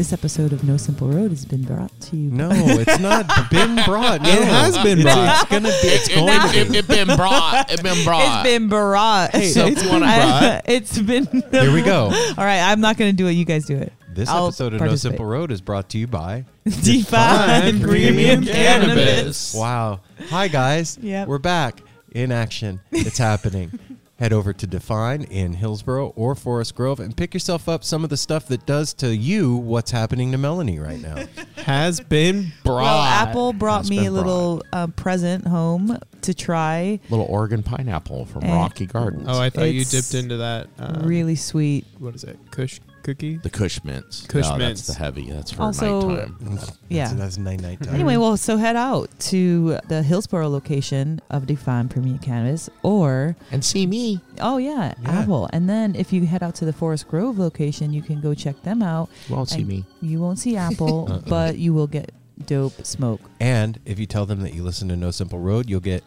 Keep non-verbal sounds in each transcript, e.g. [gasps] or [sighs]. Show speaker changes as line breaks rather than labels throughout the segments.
This episode of No Simple Road has been brought to you.
No, it's not [laughs] been brought. No.
It has been brought.
It's, gonna be. It's
It,
going to
it,
be.
it been brought. It been brought.
It's been brought.
Hey, it's been
I-
brought. [laughs]
it's been.
Here we go. [laughs]
All right, I'm not going to do it. You guys do it.
This
I'll
episode of No. Simple Road is brought to you by.
Defyne premium cannabis.
Wow. Hi guys.
Yep.
We're back in action. It's happening. Head over to Defyne in Hillsboro or Forest Grove and pick yourself up some of the stuff that does to you what's happening to Melanie right now. [laughs]
Has been brought.
Well, Apple brought
Has
me
been
a little uh, present home to try.
Little Oregon pineapple from
Eh.
Rocky Gardens.
Oh, I thought you dipped into that. Um,
really sweet.
What is it? Kush cookie.
the Kush mints.
Kush
No,
mints.
That's the heavy. That's for
Also-
nighttime.
Yeah.
That's, that's night night time.
Anyway, well, so head out to the Hillsboro location of Defyne Premium Cannabis, or
And see me.
oh yeah,
Yeah.
Apple. And then if you head out to the Forest Grove location, you can go check them out.
You won't see me.
You won't see Apple, [laughs]
Uh-uh.
but you will get dope smoke.
And if you tell them that you listen to No Simple Road, you'll get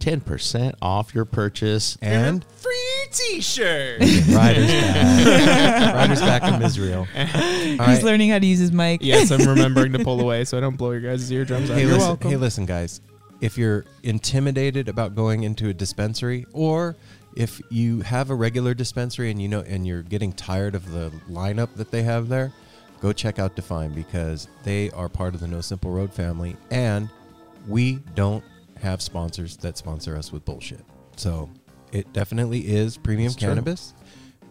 10% off your purchase.
and
free T-shirt. [laughs]
Riders back. [laughs] Riders back from Israel. All
He's
right.
learning how to use his mic.
yes, I'm [laughs] remembering to pull away so I don't blow your guys' eardrums out.
Hey,
You're
listen,
welcome.
hey, listen, guys. If you're intimidated about going into a dispensary, or if you have a regular dispensary and you know and you're getting tired of the lineup that they have there, go check out Defyne because they are part of the No Simple Road family, and we don't have sponsors that sponsor us with bullshit. So it definitely is premium
It's true.
cannabis,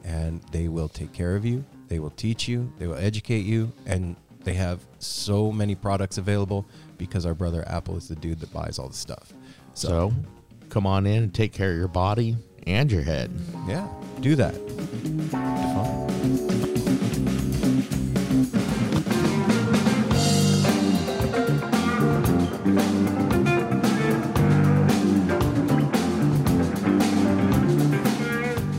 and they will take care of you. They will teach you. They will educate you, and they have so many products available because our brother Apple is the dude that buys all the stuff. So,
So come on in and take care of your body and your head.
yeah, do that. Defyne.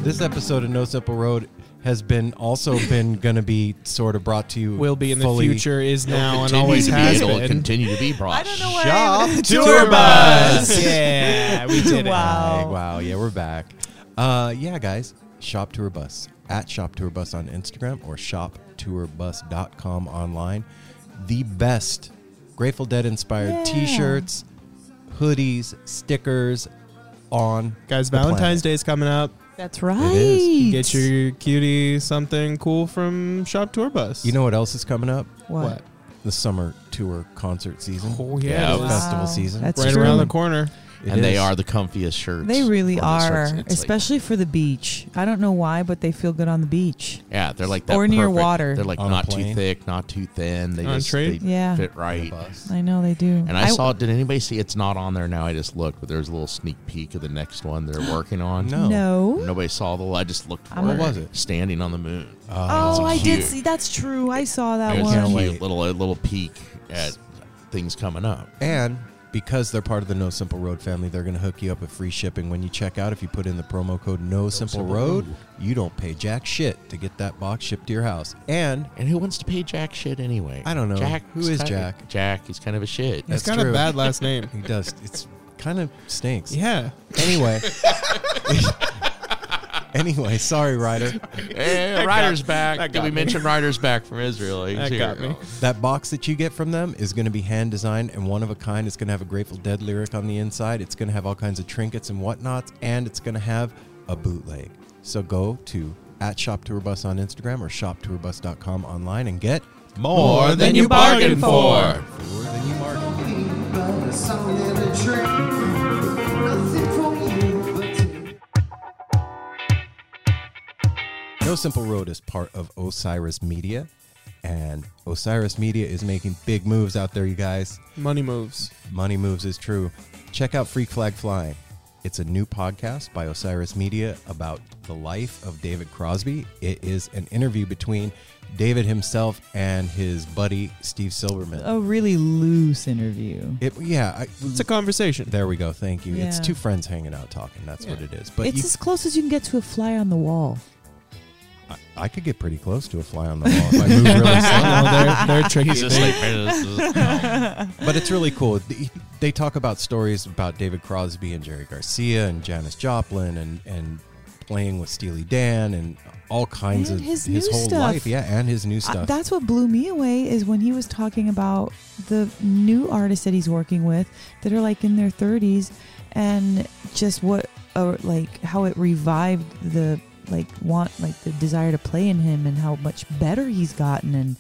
This episode of No Simple Road has been also been going to be sort of brought to you.
Will be in the
fully-
future, is now, and
Continue
always
to be-
has
it'll
been.
continue to be brought.
I don't know why.
Shop
Tour bus. yeah, we [laughs] did it.
Wow.
Hey, wow. Yeah, we're back. Uh, yeah, guys. Shop Tour Bus at Shop Tour Bus on Instagram or shoptourbus.com online. The best Grateful Dead inspired
Yeah.
T-shirts, hoodies, stickers on
Guys,
the
Valentine's
planet.
Day is coming up.
That's right.
is.
Get your cutie something cool from Shop Tour Bus.
You know what else is coming up?
what?
what?
The summer tour concert season.
Oh
Yeah,
yeah,
it
it
was-
is.
festival season.
That's
right
true.
around the corner.
It
and they are the comfiest shirts.
They really are,
shirts. It's like-
especially for the beach. I don't know why, but they feel good on the beach.
yeah, they're like that.
Or near
perfect-
water.
They're like
On
not too thick, not too thin. They
On
just
trade?
they
Yeah.
fit right.
I know they do.
And I, saw. Did anybody see? It's not on there now. I just looked, but there's a little sneak peek of the next one they're [gasps] working on.
No.
No.
Nobody saw the. I just looked for
I'm
it.
What was it?
Standing on the moon.
Uh,
Oh, I
cute.
did see. That's true. I saw that
It was
one.
a cute little a little peek at things coming up.
And because they're part of the No Simple Road family, they're going to hook you up with free shipping when you check out. If you put in the promo code No, Simple,
Simple
Road,
Road.
you don't pay jack shit to get that box shipped to your house. And
And who wants to pay Jack shit anyway?
I don't know.
Jack.
Who is
kinda-
Jack?
Jack. He's kind of a shit.
He's
That's
got a
true.
bad last name. [laughs]
he does. It's kind of stinks.
yeah.
Anyway. [laughs] [laughs] [laughs] anyway, sorry, Ryder. [laughs]
Eh, Ryder's back.
that
Did we
me.
mention Ryder's back from Israel? He's
That
here.
got me.
That box that you get from them is going to be hand designed and one of a kind. It's going to have a Grateful Dead lyric on the inside. It's going to have all kinds of trinkets and whatnots, and it's going to have a bootleg. So go to at shop ShopTourBus on Instagram or shoptourbus.com online and get
More
than you bargained for.
more than you bargained. No Simple Road is part of Osiris Media, and Osiris Media is making big moves out there, you guys.
Money moves.
Money moves is true. Check out Freak Flag Flying. It's a new podcast by Osiris Media about the life of David Crosby. It is an interview between David himself and his buddy Steve Silverman.
A really loose interview.
It, yeah, I,
It's a conversation.
there we go. Thank you. It's two friends hanging out talking. That's what it is. But
it's
you,
as close as you can get to a fly on the wall.
I, I could get pretty close to a fly on the wall if I move really slow. [laughs]
no, they're, they're [laughs] tricky.
He's just like, "Man, [laughs]
but it's really cool. They- They talk about stories about David Crosby and Jerry Garcia and Janis Joplin and and playing with Steely Dan and all kinds
And
of
his new
whole
stuff.
life. Yeah, and his new
I-
stuff.
that's what blew me away is when he was talking about the new artists that he's working with that are like in their 30s and just what or like how it revived the like want like the desire to play in him and how much better he's gotten and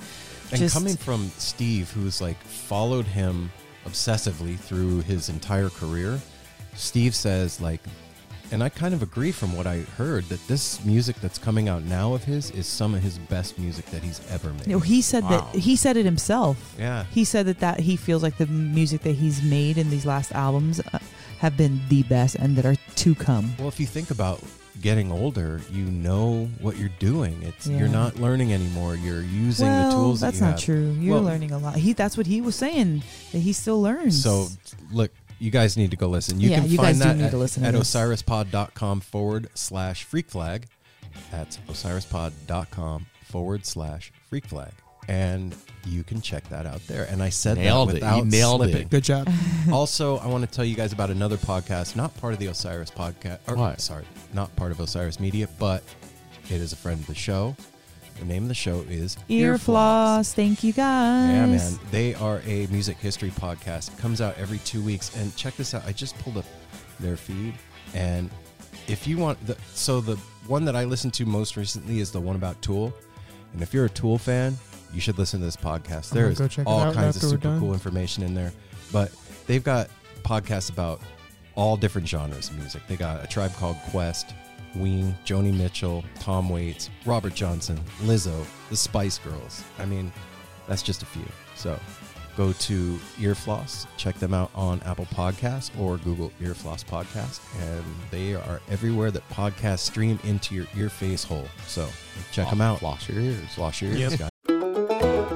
and
just
coming from Steve, who's like followed him obsessively through his entire career, Steve says like. And I kind of agree from what I heard that this music that's coming out now of his is some of his best music that he's ever made.
No, he said
Wow.
that he said it himself
yeah.
he said that that he feels like the music that he's made in these last albums uh, have been the best and that are to come
Well, if you think about getting older, you know what you're doing. It's
Yeah.
you're not learning anymore. You're using
well,
the tools.
that's
that you
not
have.
true. You're
Well-
learning a lot. He that's what he was saying that he still learns.
So look, you guys need to go listen. You
Yeah,
can
you
find that
need
at,
to listen
at osirispod.com forward slash freak flag. That's osirispod.com forward slash freak flag. And you can check that out there. And I said
Nailed
that
it. You
without
nailed it.
slipping.
Good job. [laughs]
also, I want to tell you guys about another podcast, not part of the Osiris podcast. Or,
What?
Sorry, not part of Osiris Media, but it is a friend of the show. The name of the show is
ear floss. Thank you guys.
Yeah, man. They are a music history podcast. It comes out every two weeks. And check this out. I just pulled up their feed. And if you want the so the one that I listened to most recently is the one about Tool. And if you're a Tool fan, you should listen to this podcast.
Uh-huh,
There's
go check it
all kinds of super cool information in there. But they've got podcasts about all different genres of music. They got a tribe called Quest, Ween, Joni Mitchell, Tom Waits, Robert Johnson, Lizzo, the Spice Girls. I mean, that's just a few. So go to Earfloss, check them out on Apple Podcasts or Google Earfloss Podcast, and they are everywhere that podcasts stream into your ear face hole. So check them out.
Floss your ears.
Floss your ears,
Yep.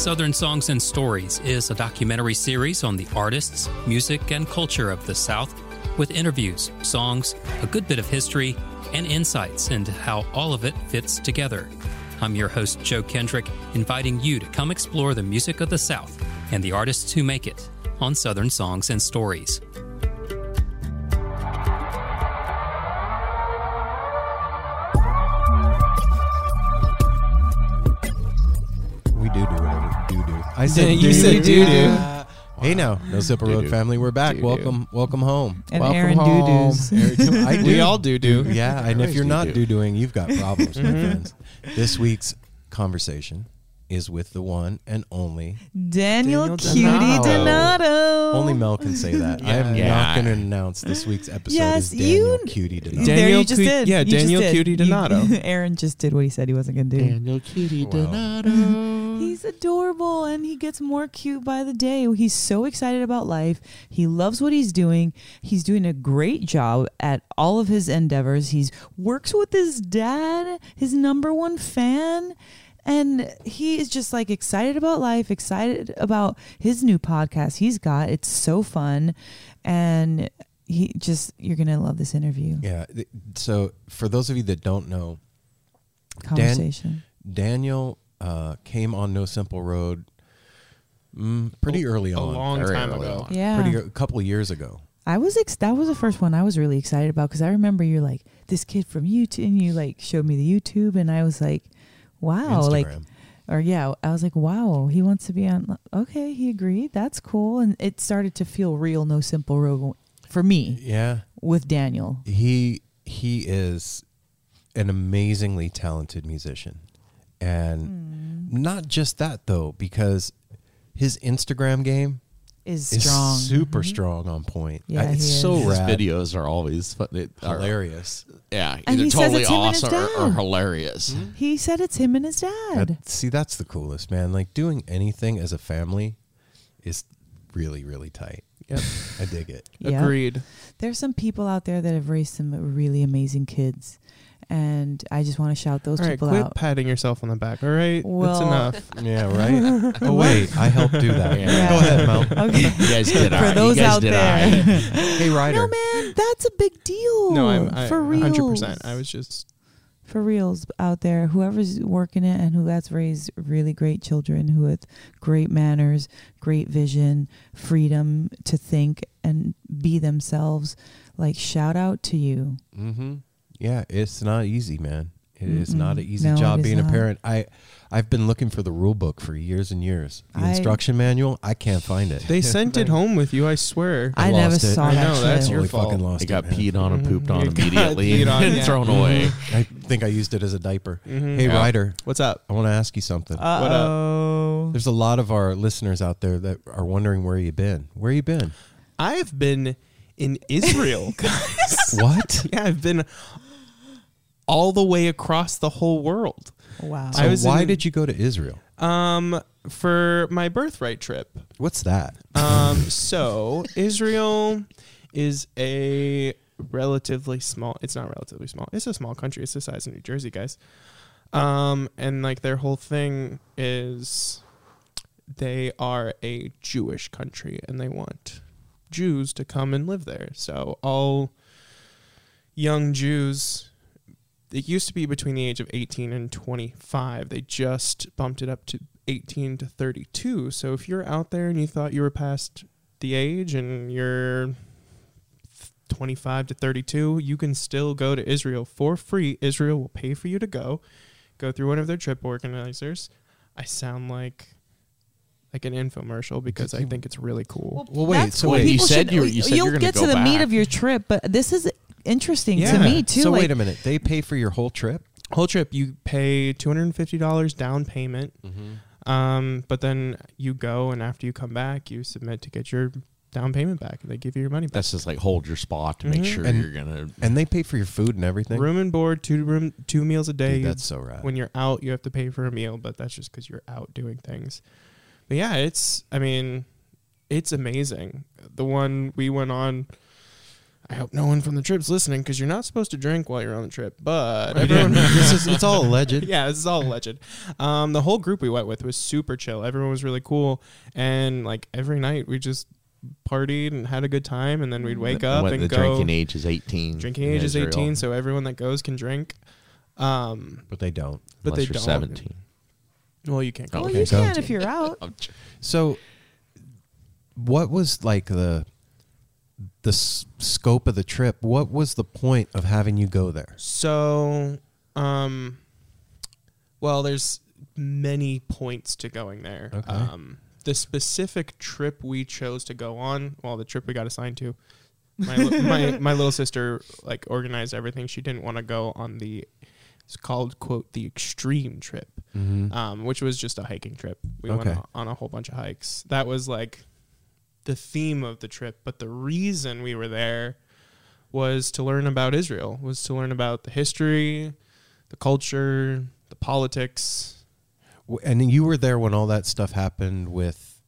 Southern Songs and Stories is a documentary series on the artists, music, and culture of the South with interviews, songs, a good bit of history, and insights into how all of it fits together. I'm your host, Joe Kendrick, inviting you to come explore the music of the South and the artists who make it on Southern Songs and Stories.
I said
you said doo-doo.
Hey now, No Zipper Road family, we're back.
Doo-doo.
Welcome, welcome home.
And
Welcome
Aaron
home.
doo-doos.
I [laughs]
We all do do.
Yeah, and if you're not
do-doo.
doing, you've got problems, my mm-hmm. friends. This week's conversation is with the one and only.
Daniel,
Daniel
Cutie
Donato.
Donato.
Only Mel can say that. [laughs] I am
Yeah.
not going to announce this week's episode
Yes,
is Daniel
you-
Cutie
There
Donato.
Daniel
you just
Cu-
did.
yeah,
You just
Daniel
did.
Cutie
You-
Donato. [laughs]
Aaron just did what he said he wasn't going to do.
Daniel Cutie
Wow.
Donato.
Adorable and he gets more cute by the day. He's so excited about life. He loves what he's doing. He's doing a great job at all of his endeavors. He's works with his dad, his number one fan. And he is just like excited about life, excited about his new podcast he's got. It's so fun. And he just, you're going to love this interview
Yeah. So, for those of you that don't know,
conversation.
Daniel uh, came on No Simple Road mm, pretty early
A
on.
A
long
time
early
ago.
yeah.
Pretty a couple of years ago.
I was ex- that was the first one I was really excited about because I remember you're like this kid from YouTube and you like showed me the YouTube and I was like, wow, like or yeah, I was like, wow, he wants to be on. Okay, he agreed. That's cool, and it started to feel real. No simple road for me
yeah.
with Daniel.
he he is an amazingly talented musician and not just that though because his instagram game
Is
is
strong,
super
Mhm.
strong on point
Yeah,
it's so
is.
His
rad
videos are always fun. They are-
hilarious
Yeah,
And
either
he says
totally
it's him and his
awesome or, or
dad.
hilarious.
He said it's him and his dad.
That- see that's the coolest man like doing anything as a family is really really tight
Yep. [laughs]
i dig it
Yeah.
Agreed.
There's some people out there that have raised some really amazing kids, and I just want to shout those
All right,
people
quit
out.
patting yourself on the back. All right,
Well-
that's enough. [laughs]
yeah right [laughs] oh wait i helped do that
Yeah.
go ahead mel [laughs]
Okay.
You guys did all
For
right.
those
you guys
out
did
there.
all right.
hey ryder
No, man, that's a big deal.
No, I'm I,
for real.
100%. I was just
for reals out there. Whoever's working it and who has raised really great children, who with great manners, great vision, freedom to think and be themselves. Like shout out to you.
Mm-hmm. Yeah, it's not easy, man. It is
Mm-mm.
not an easy
No,
job
it is
being a parent. I, I've been looking for the rule book for years and years. The
I-
instruction manual, I can't find it.
they sent it [laughs] home with you. I swear.
I
I, never
lost it.
saw
I
that
know,
shit.
that's your fault.
fucking lost
It got
it, man.
peed on and pooped on
You got
immediately [laughs]
peed on,
and [laughs]
yeah.
thrown away.
I think I used it as a diaper.
Mhm.
Hey,
Yeah.
Ryder,
What's up?
I want to ask you something.
Uh-oh.
There's a lot of our listeners out there that are wondering where you've been. Where you been?
I've been in Israel.
what?
yeah, I've been all the way across the whole world.
Wow.
So
I was
why
in-
did you go to Israel?
Um, for my birthright trip.
What's that?
Um, so Israel is a relatively small. It's not relatively small. It's a small country. It's the size of New Jersey, guys.
Um, and like their whole thing is they are a Jewish country and they want Jews to come and live there. So all young Jews, it used to be between the age of 18 and 25. They just bumped it up to 18 to 32. So if you're out there and you thought you were past the age and you're 25 to 32, you can still go to Israel for free. Israel will pay for you to go. Go through one of their trip organizers. I sound like like an infomercial because I think it's really cool.
Well, wait, so
what
wait, you
people
said
should-
you were- you said
you'll
you're
get
go
to the meat of your trip, but this is interesting to me too.
So
like,
wait a minute. They pay for your whole trip?
Whole trip, you pay two hundred and fifty dollars down payment. Um, but then you go and after you come back, you submit to get your down payment back, and they give you your money back.
That's just like hold your spot to make
Mhm.
sure
And-
you're gonna.
And they pay for your food and everything?
Room and board, two room, two meals a day.
Dude, that's so rad.
when you're out, you have to pay for a meal, but that's just because you're out doing things. But yeah, it's, I mean, it's amazing. The one we went on, I hope no one from the trip's listening because you're not supposed to drink while you're on the trip, but everyone, [laughs]
this is, it's all alleged. [laughs]
yeah, this is all alleged. Um, the whole group we went with was super chill. Everyone was really cool, and like every night we just partied and had a good time, and then we'd wake up
what,
and
the
go.
drinking age is 18.
drinking age is 18, so everyone that goes can drink. Um,
But they don't.
but
unless
they
you're
don't.
17.
Well, you can't go.
well,
Okay,
you can if you're out. [laughs]
So, what was like the the s- scope of the trip? What was the point of having you go there?
So, um, well, there's many points to going there.
Okay.
Um, the specific trip we chose to go on, well, the trip we got assigned to, my li- [laughs] my my little sister like organized everything. She didn't want to go on the. It's called quote the extreme trip,
Mm-hmm.
um, which was just a hiking trip. We went
Okay.
on- on a whole bunch of hikes. That was like the theme of the trip, but the reason we were there was to learn about Israel, was to learn about the history, the culture, the politics.
And you were there when all that stuff happened with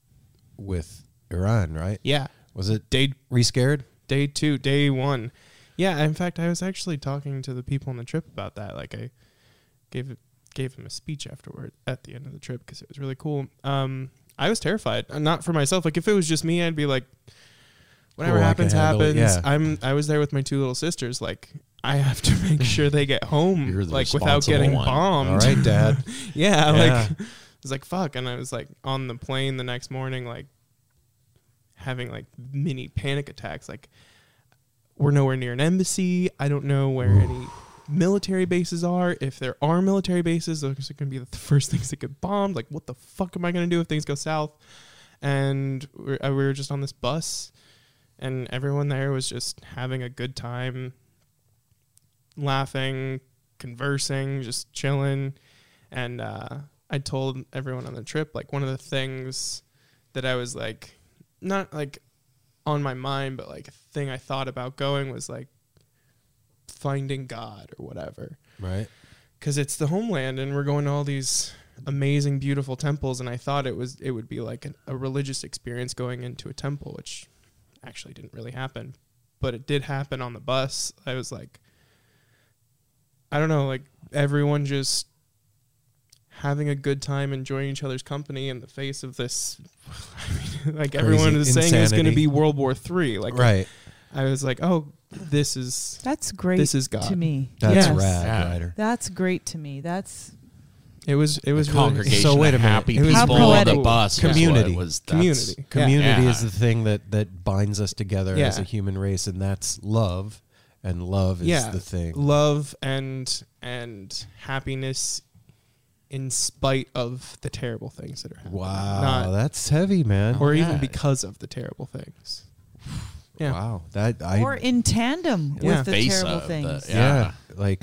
with Iran, right?
Yeah,
Was it
day
re scared?
day two, day one. Yeah, in fact, I was actually talking to the people on the trip about that. Like, I gave gave them a speech afterward at the end of the trip because it was really cool. Um, I was terrified, Uh, not for myself. Like, if it was just me, I'd be like, whatever
Cool, I can
happens,
handle it,
happens.
yeah.
I'm I was there with my two little sisters. Like, I have to [laughs] make sure they get home,
You're the
like without
responsible
getting
one.
bombed.
All right, Dad. [laughs]
yeah,
Yeah.
like I was like fuck, and I was like on the plane the next morning, like having like mini panic attacks. Like we're nowhere near an embassy. I don't know where any military bases are. If there are military bases, those are going to be the first things that get bombed. Like what the fuck am I going to do if things go south? And uh, we were just on this bus, and everyone there was just having a good time, laughing, conversing, just chilling. And uh, I told everyone on the trip, like, one of the things that I was like, not like on my mind, but like a thing I thought about going was like finding God or whatever.
Right.
Because it's the homeland and we're going to all these amazing, beautiful temples. And I thought it was, it would be like an, a religious experience going into a temple, which actually didn't really happen. But it did happen on the bus. I was like, I don't know, like everyone just having a good time, enjoying each other's company in the face of this. [laughs] I mean, like everyone is saying it's going to be World War Three. Like,
right.
I was like, oh, this is
That's great
this is God.
to me.
That's
Yes.
rad,
Yeah.
Ryder.
That's great to me. That's
It was it was
a
really
congregation
So wait a minute.
happy
It was
people
How
on the bus.
Community.
was
community. Yeah.
Community
Yeah.
is the thing that that binds us together as a human race, and that's love. And love is
Yeah.
the thing.
love and and happiness in spite of the terrible things that are happening.
Wow,
Not-
that's heavy, man.
Oh, or
Yeah.
even because of the terrible things. Yeah.
Wow, that I
or in tandem
Yeah.
with the
Face
terrible
of the-
things.
yeah. like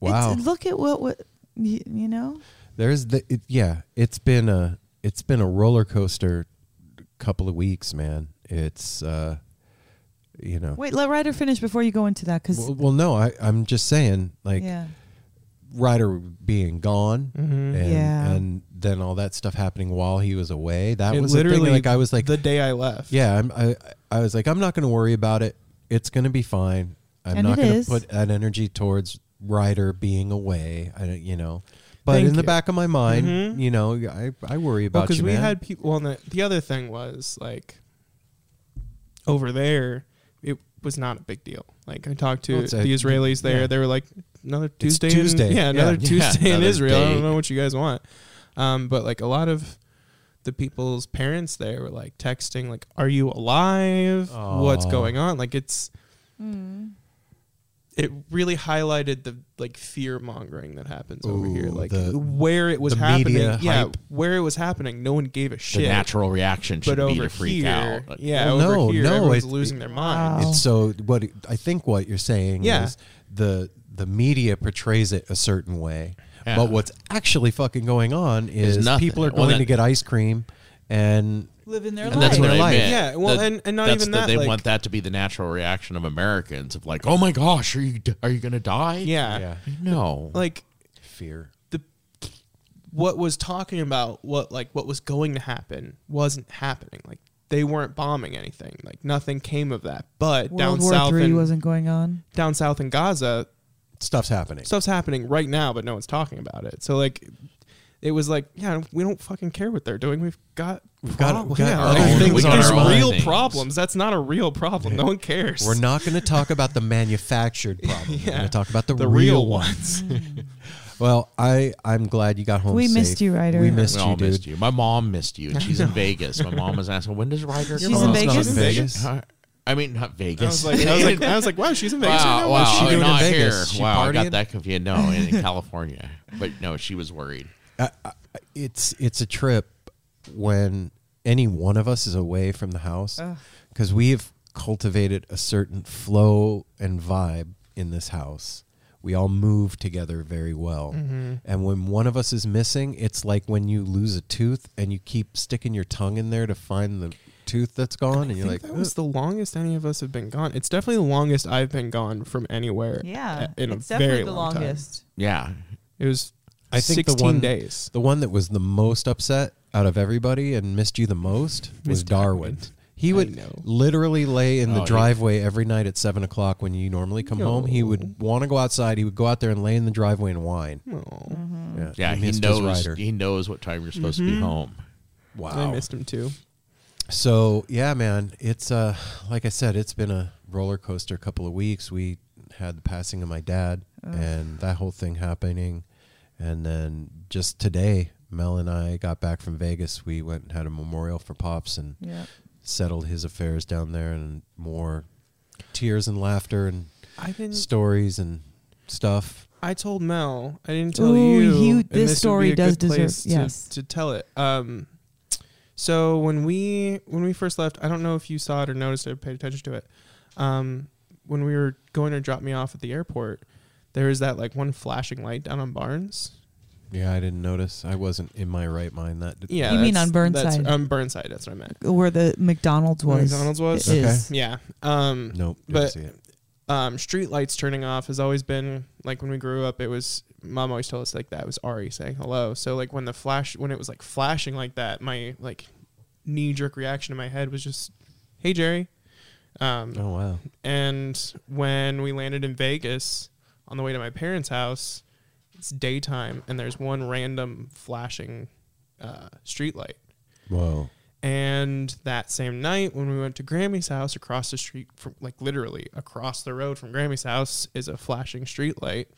wow.
It's, look at what what you, you know.
There's the it, yeah. It's been a it's been a roller coaster couple of weeks, man. It's uh, you know.
Wait, let Ryder finish before you go into that because
Well, well, no, I I'm just saying like
yeah,
Ryder being gone
Mhm.
and
Yeah.
and then all that stuff happening while he was away. That
It
was the thing.
literally
Like I was like,
the day I left.
yeah, I'm, I I was like, I'm not going to worry about it. It's going to be fine. I'm
And
not going to put that energy towards Ryder being away. I you know, but
Thank
in the
you.
back of my mind,
Mhm.
you know, I I worry about
because
you,
we
man.
had people. Well, the, the other thing was like over there, it was not a big deal. Like I talked to
Well, it's a-
the Israelis there,
yeah.
they were like another
It's
Tuesday. in- yeah, another [laughs]
Yeah.
Tuesday in
another
Israel. I don't know what you guys want. Um, but like a lot of the people's parents there were like texting, like, "Are you alive? What's going on?" Like it's. It really highlighted the like fear mongering that happens over here, like
the-
where it was
the
happening.
media
Yeah,
hype.
where it was happening, no one gave a
The
shit.
natural reaction should
but
be
over
to freak
here,
out.
yeah,
Well,
over
no,
here,
no,
everyone's
it-
losing their mind.
Wow.
It's so what I think what you're saying
Yeah.
is the the media portrays it a certain way,
Yeah.
but what's actually fucking going on is people are
Well,
going
that-
to get ice cream, and
Living their
And
life.
that's what
their
I
life.
meant.
Yeah, well,
That-
and- and not
that's
even
that
that,
They
like-
want that to be the natural reaction of Americans of like, oh my gosh, are you are you gonna die?
Yeah.
yeah,
No.
like
fear.
the what was talking about what like what was going to happen wasn't happening. Like they weren't bombing anything. Like nothing came of that. But down
World War
south
Three
in
wasn't going on.
down south in Gaza,
Stuff's happening.
stuff's happening right now, but no one's talking about it. So like. It was like, yeah, we don't fucking care what they're doing. We've got,
We've got-
prob-
we've got
yeah,
other
like,
things on
there's
our
real
minds.
problems. That's not a real problem. No one cares.
We're not going to talk about the manufactured [laughs] problem. We're
Yeah.
going to talk about the,
the
real,
real
ones. [laughs] Mm. well, I I'm glad you got home.
We
safe.
missed you, Ryder.
We missed
we
you,
all
dude.
missed you. My mom missed you, and she's in [laughs] Vegas. My mom was asking, when does Ryder
She's
come?
in
mom's not
Vegas?
in Vegas.
Huh? I mean, not Vegas.
I was like, I was like, I was like, wow, she's in Vegas. right
wow,
now?
wow,
What's she doing in
not
Vegas?
here.
She
wow, I
partying?
got that confused. No, in, in California, but no, she was worried.
I, I, it's it's a trip when any one of us is away from the house because we have cultivated a certain flow and vibe in this house. We all move together very well.
Mm-hmm.
And when one of us is missing, it's like when you lose a tooth and you keep sticking your tongue in there to find the tooth that's gone, and
I
you're like,
that was the longest any of us have been gone. It's definitely the longest I've been gone from anywhere.
Yeah,
a- in a
it's definitely
very
the
long time.
longest.
Yeah,
It was.
I think the
16
one-
days.
The one that was the most upset out of everybody and missed you the most was
Missed
Darwin.
Darwin.
He
I
would
know.
literally lay in
Oh,
the
yeah.
driveway every night at seven o'clock when you normally come home. He would want to go outside. He would go out there and lay in the driveway and whine.
Oh,
Mm-hmm.
yeah, he
missed his
knows.
rider.
He knows what time you're supposed to be
home.
home.
I missed him too.
So yeah, man, it's uh like I said, it's been a roller coaster couple of weeks. We had the passing of my dad and that whole thing happening, and then just today, Mel and I got back from Vegas. We went and had a memorial for pops and
Yeah.
settled his affairs down there, and more tears and laughter and
I didn't.
stories and stuff.
I told Mel. I didn't tell
Ooh,
you.
you-
and
this story does deserve-
place to-
yes.
to tell it. Um, so when we when we first left, I don't know if you saw it or noticed it or paid attention to it. Um, when we were going to drop me off at the airport, there was that like one flashing light down on Barnes.
Yeah, I didn't notice. I wasn't in my right mind. That
Yeah,
You mean on Burnside?
That's, on Burnside, that's what I meant.
Where the McDonald's was.
McDonald's was?
Okay.
is.
Yeah. Um,
Nope, didn't
But-
see it.
um, street lights turning off has always been like when we grew up. It was mom always told us like that was Ari saying hello. So like when the flash when it was like flashing like that, my like knee jerk reaction in my head was just, "Hey Jerry." Um,
Oh wow.
And when we landed in Vegas on the way to my parents' house, it's daytime and there's one random flashing uh, street light.
Whoa.
And that same night, when we went to Grammy's house across the street, from like literally across the road from Grammy's house, is a flashing street light.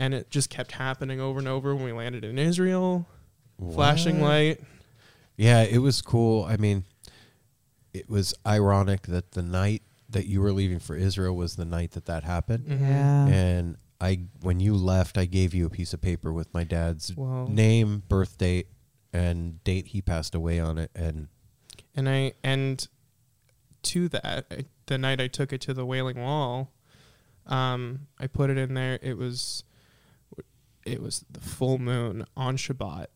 And it just kept happening over and over when we landed in Israel. Flashing light.
Yeah, it was cool. I mean, it was ironic that the night that you were leaving for Israel was the night that that happened.
Yeah.
And I, when you left, I gave you a piece of paper with my dad's
Wow.
name, birth date, and date he passed away on it. And
And I and to that, I, the night I took it to the Wailing Wall, um, I put it in there. It was it was the full moon on Shabbat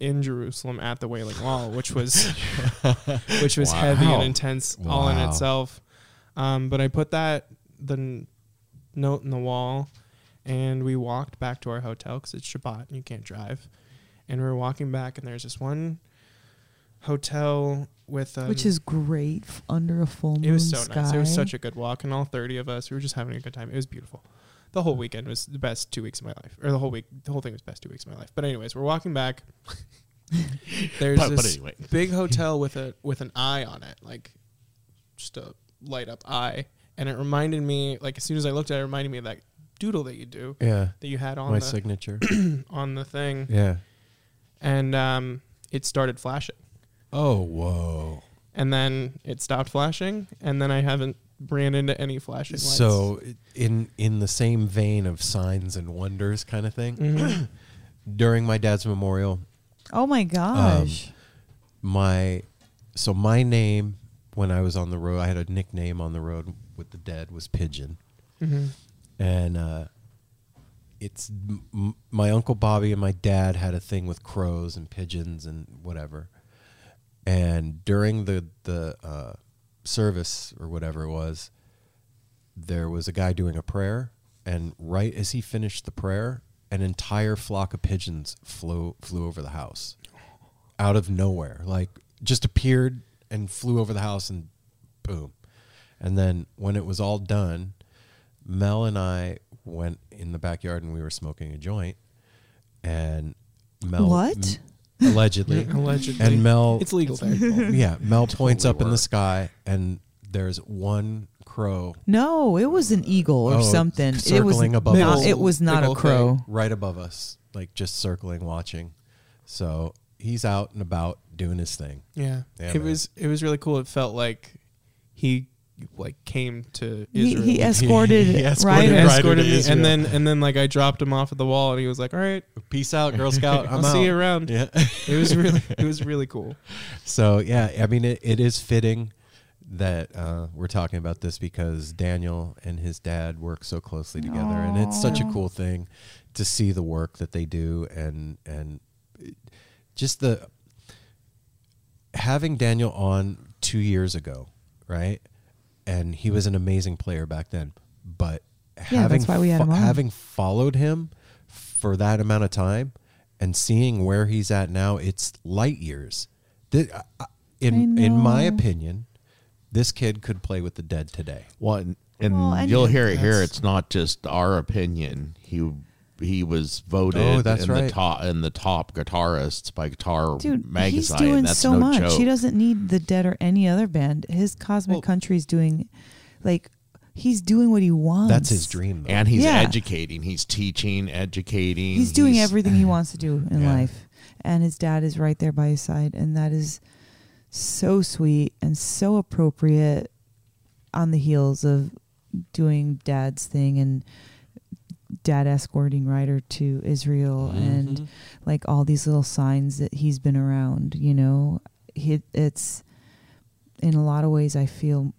in Jerusalem at the Wailing Wall, which was [laughs] which was heavy and intense all in itself. Um, but I put that the n- note in the wall, and we walked back to our hotel because it's Shabbat and you can't drive. And we were walking back, and there's this one hotel with um,
Which is great f- under a full moon
it was so
sky.
nice. It was such a good walk, and all thirty of us, we were just having a good time. It was beautiful. The whole weekend was the best two weeks of my life, or the whole week, the whole thing was best two weeks of my life. But anyways, we're walking back. [laughs] There's
But- but
this
anyway. [laughs]
big hotel with a with an eye on it, like just a light up eye, and it reminded me, like as soon as I looked at it, it reminded me of that doodle that you do
Yeah,
that you had on
my
the
signature. [clears throat]
on the thing,
yeah.
and um, it started flashing,
Oh, whoa.
and then it stopped flashing, and then I haven't ran into any flashing lights.
So, in in the same vein of signs and wonders kind of thing,
Mhm. [coughs]
during my dad's memorial,
Oh my gosh.
my so my name when I was on the road, I had a nickname on the road with the dead was Pigeon,
Mhm.
and uh, it's m- m- my uncle Bobby and my dad had a thing with crows and pigeons and whatever, and during the the uh, service or whatever it was, there was a guy doing a prayer, and right as he finished the prayer, an entire flock of pigeons flew flew over the house, out of nowhere, like just appeared and flew over the house, and boom, and then when it was all done, Mel and I went in the backyard and we were smoking a joint, and Mel
What?
m- allegedly [laughs]
Allegedly.
and Mel
It's legal there. [laughs]
yeah, Mel points up in the sky, and there's one crow
No, it was an eagle or
Oh,
something. It was
circling above
not.
us.
It was not a crow.
thing.
right above us, like just circling, watching. So he's out and about doing his thing.
Yeah,
Yeah,
it
man.
was it was really cool. It felt like he like came to
He,
Israel.
he [laughs] escorted,
He escorted
Ryder.
Ryder
escorted me, and then and then like I dropped him off at the wall, and he was like, "All right,
Peace out, Girl [laughs] Scout. I'm
I'll
out.
see you around."
Yeah.
It was really [laughs] it was really cool.
So yeah, I mean, it, it is fitting that uh, we're talking about this because Daniel and his dad work so closely together, and it's such a cool thing to see the work that they do, and and just the having Daniel on two years ago, right? And he was an amazing player back then, but
Yeah,
having
that's why we had him
having followed him for that amount of time and seeing where he's at now, it's light years. Th- I- In in my opinion, this kid could play with the dead today.
Well, and, and
Well, and
you'll hear it here. It's not just our opinion. He he was oh, voted
Oh, that's
in
right.
the top in the top guitarists by Guitar
Dude,
Magazine.
he's doing
That's
so
no
much.
joke.
He doesn't need the Dead or any other band. His Cosmic
Well-
Country's doing, like, he's doing what he wants.
That's his dream, though.
and he's
Yeah.
educating. He's teaching, educating.
He's doing everything he wants to do in
Yeah.
life, and his dad is right there by his side, and that is so sweet and so appropriate on the heels of doing dad's thing and dad escorting Ryder to Israel and like all these little signs that he's been around you know? He, it's in a lot of ways i feel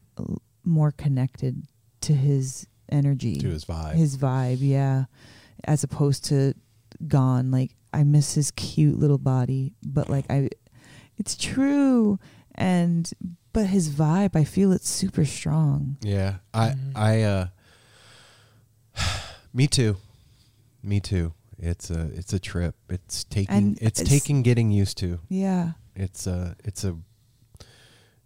more connected to his energy.
To his vibe.
his vibe yeah. As opposed to gone like i miss his cute little body but like i it's true. And but his vibe i feel it's super strong.
Yeah, I I uh me too. Me too. It's a it's a trip. It's taking
And
it's,
it's-
taking getting used to.
yeah
It's a it's a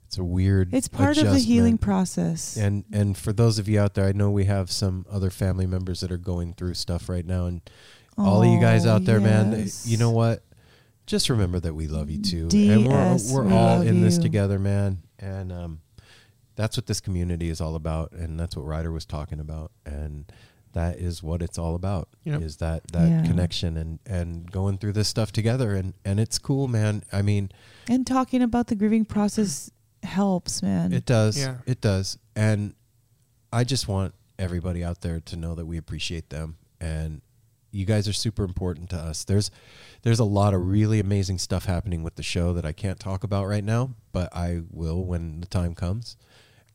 it's a weird
it's part of the healing process
And and for those of you out there, I know we have some other family members that are going through stuff right now and all of you guys
Oh,
out there, man, you know what? Just remember that we love you too.
DS,
and we're
we
we're all
love
in this together, man. And um that's what this community is all about and that's what Ryder was talking about and that is what it's all about
Yep.
is that that
Yeah.
connection and and going through this stuff together. And and it's cool man. I mean
and talking about the grieving process helps man.
It does.
Yeah.
it does. And i just want everybody out there to know that we appreciate them. And you guys are super important to us. There's there's a lot of really amazing stuff happening with the show that i can't talk about right now but i will when the time comes.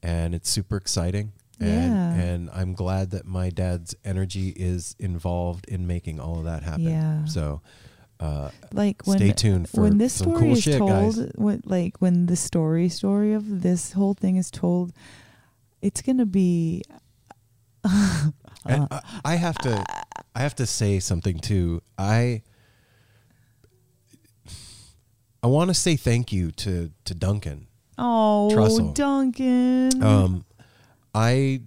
And it's super exciting and
Yeah.
and i'm glad that my dad's energy is involved in making all of that happen
Yeah.
so uh
like when
stay tuned for
when this
some
story
cool
is
shit
told
guys
when like when the story story of this whole thing is told it's gonna be [laughs]
And I, I have to I have to say something too. I I want to say thank you to to Duncan.
oh
Trussell.
duncan
Um I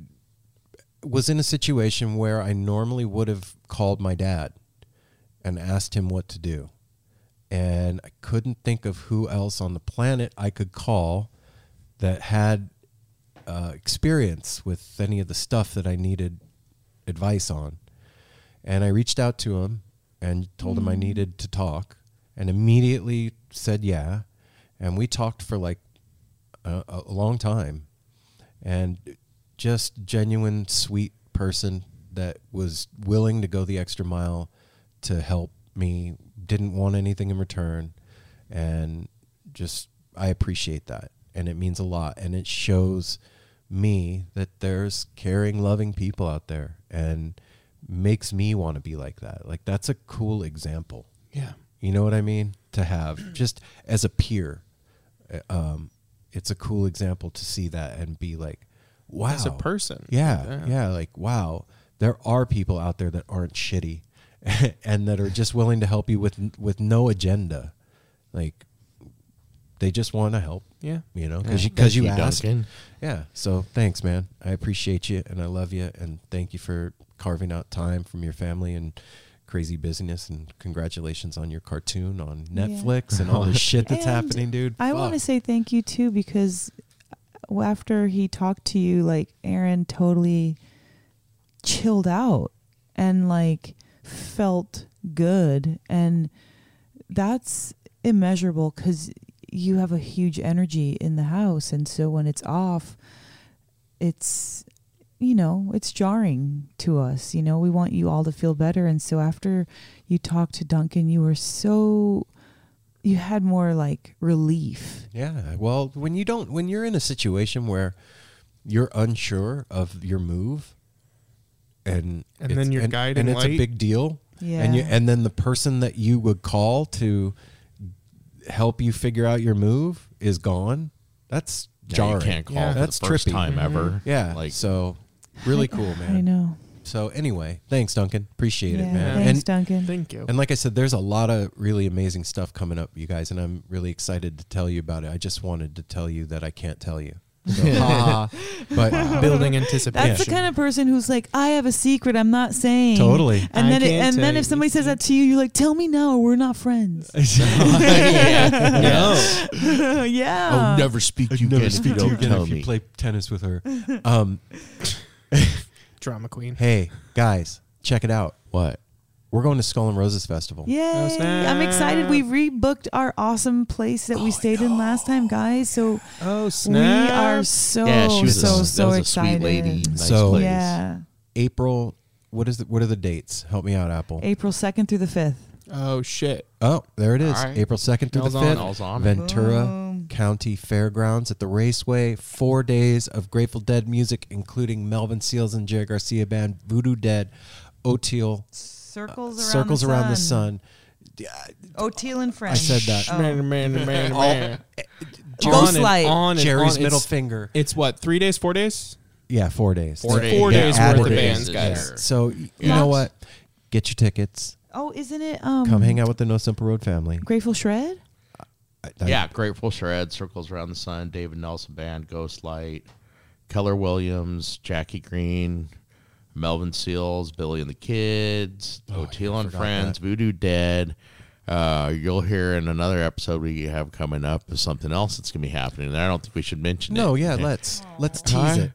was in a situation where I normally would have called my dad and asked him what to do. And I couldn't think of who else on the planet I could call that had uh, experience with any of the stuff that I needed advice on. And I reached out to him and told him I needed to talk and immediately said yeah. And we talked for like a, a long time and just genuine sweet person that was willing to go the extra mile to help me didn't want anything in return and just i appreciate that and it means a lot and it shows me that there's caring loving people out there and makes me want to be like that like that's a cool example
Yeah.
you know what I mean? To have [clears throat] just as a peer, uh, um, it's a cool example to see that and be like, wow,
As a person.
Yeah,
Yeah.
yeah, like wow, there are people out there that aren't shitty, [laughs] and that are just willing to help you with with no agenda, like they just want to help.
Yeah.
You know, because
Yeah.
you because you
you,
asked.
Duncan.
Yeah. So thanks, man. I appreciate you and I love you and thank you for carving out time from your family and crazy busyness and congratulations on your cartoon on Netflix and all the [laughs] shit that's
And
happening, dude.
I want to say thank you too because after he talked to you, like Aaron totally chilled out and like felt good, and that's immeasurable because you have a huge energy in the house, and so when it's off, it's you know it's jarring to us. You know we want you all to feel better, and so after you talked to Duncan, you were so you had more like relief.
Yeah. Well, when you don't when you're in a situation where you're unsure of your move and
And
it's-
then your
and,
guiding
and it's a big deal
Yeah.
and you and then the person that you would call to help you figure out your move is gone that's
Yeah,
jarring
you can't call
Yeah.
that's
the first
trippy
time ever. Mm-hmm.
yeah
Like
so really cool man
I know.
So anyway thanks duncan appreciate it man
Thanks,
and
Duncan.
Thank you.
and like I said, there's a lot of really amazing stuff coming up, you guys, and I'm really excited to tell you about it. I just wanted to tell you that I can't tell you. [laughs] So, [laughs] but
Building anticipation.
That's the kind of person who's like, I have a secret I'm not saying.
Totally.
And
I
then, it, and then if somebody says that to you, you're like, tell me now, or we're not friends. [laughs]
no,
yeah.
I'll never speak to you again if you don't tell
if you play tennis with her. Um,
drama queen.
hey guys, check it out.
what?
We're going to Skull and Roses Festival.
Yay.
snap.
I'm excited. We rebooked our awesome place that we oh, stayed in last time, guys. So
Oh snap!
we are so,
yeah, she was
so,
a,
so
that was
excited.
a sweet lady. Nice
So-
place.
Yeah.
April. What is the, What are the dates? Help me out, Apple.
April 2nd through the 5th.
Oh shit!
Oh, there it is.
All right.
April second through
Nell's
the
on it.
fifth.
On.
Ventura
Boom.
County Fairgrounds at the Raceway. Four days of Grateful Dead music, including Melvin Seals and Jerry Garcia Band, Voodoo Dead, Oteil, uh,
Circles around
Circles
the
Around the
Sun.
Sun.
Oteil and Friends.
I said that.
Oh.
Man, man, man, [laughs]
All-
man.
Ghost
and
Light.
on and
Jerry's
on.
middle
It's,
finger.
it's what three days, four days?
Yeah, four days.
Four days.
Four days worth
four
of
days
bands,
is
guys.
there.
So y- you
Yeah.
know what? Get your tickets.
Oh, isn't it? Um,
Come hang out with the No Simple Road family.
Grateful Shred?
I- I-
Yeah, Grateful Shred, Circles Around the Sun, David Nelson Band, Ghost Light, Keller Williams, Jackie Greene, Melvin Seals, Billy and the Kids,
Oh,
Oteil and Friends,
that.
Voodoo Dead. Uh, you'll hear in another episode we have coming up is something else that's gonna be happening. And I don't think we should mention it.
No, yeah,
Okay.
let's let's tease
Huh?
it.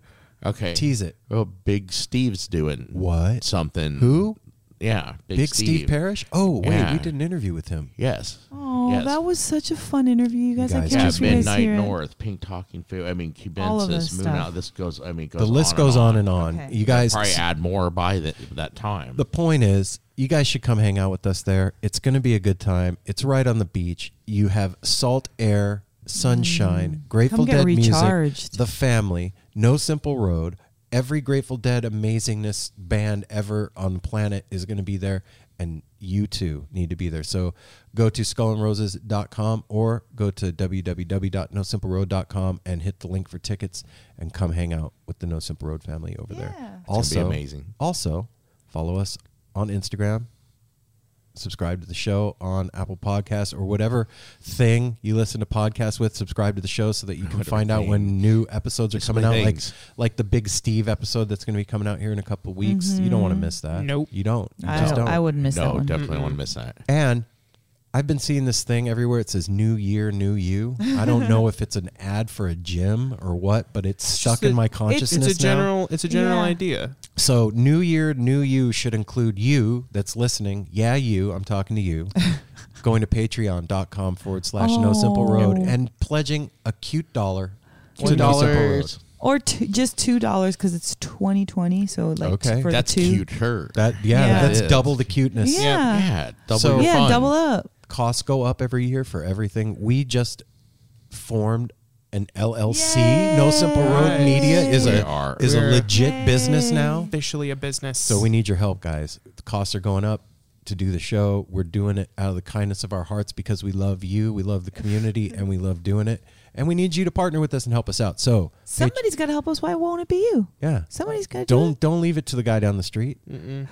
Okay.
Tease it.
Well, Big Steve's doing
What?
something.
Who?
Yeah, Big,
Big Steve, Parish? Oh, wait,
Yeah.
we did an interview with him.
Yes.
Oh,
Yes.
that was such a fun interview, you guys. I
guys
can't
Yeah,
wait for you guys to
Midnight
hear it.
North, Pink Talking Food. I mean,
All of this
Cubensis, Moon
stuff.
Out. This goes. I mean, goes
The list
on
goes
and
on and on.
Okay.
You guys,
Probably add more by that that time.
the point is, you guys should come hang out with us there. It's going to be a good time. It's right on the beach. You have salt air, sunshine, Grateful
Mm. Come get
Dead music, the family, No Simple Road. Every Grateful Dead amazingness band ever on the planet is going to be there, and you too need to be there. So go to skullandroses.com or go to www.nosimpleroad.com and hit the link for tickets and come hang out with the No Simple Road family over there.
Yeah. It's
gonna be
Also,
amazing.
Also, follow us on Instagram subscribe to the show on Apple Podcasts or whatever thing you listen to podcasts with. Subscribe to the show so that you [laughs] can
Whatever
find out when new episodes are
Just
coming
my
out. Like
things.
like the Big Steve episode that's going to be coming out here in a couple of weeks. You don't want to mm-hmm. miss that.
Nope.
you don't. You
I,
just
don't,
don't.
I wouldn't miss that
No,
one.
definitely want to miss that.
And I've been seeing this thing everywhere. It says "New Year, New You." I don't know if it's an ad for a gym or what, but it's stuck in
a-
my
It's
consciousness
a
now.
general. It's a general
Yeah.
idea.
So, New Year, New You should include you that's listening. Yeah, you. I'm talking to you. [laughs] going to patreon.com forward slash no simple oh. road
Oh.
and pledging a cute dollar to no simple road.
dollars.
Or two, just two dollars because it's 2020. So like
Okay.
for
That's
the two.
cute. Her.
That yeah,
Yeah.
that's double the cuteness.
Yeah.
yeah. Double
So-
your
Yeah,
fun.
double up.
Costs go up every year for everything. We just formed an LLC. No Simple Road
Yay.
Media is
We
a
are.
is a
We're-
legit business now.
Officially a business.
So we need your help, guys. The costs are going up to do the show. We're doing it out of the kindness of our hearts because we love you, we love the community, and we love doing it. And we need you to partner with us and help us out. So,
Somebody's got to help us. Why won't it be you?
yeah,
Somebody's got to do
don't
it.
don't leave it to the guy down the street.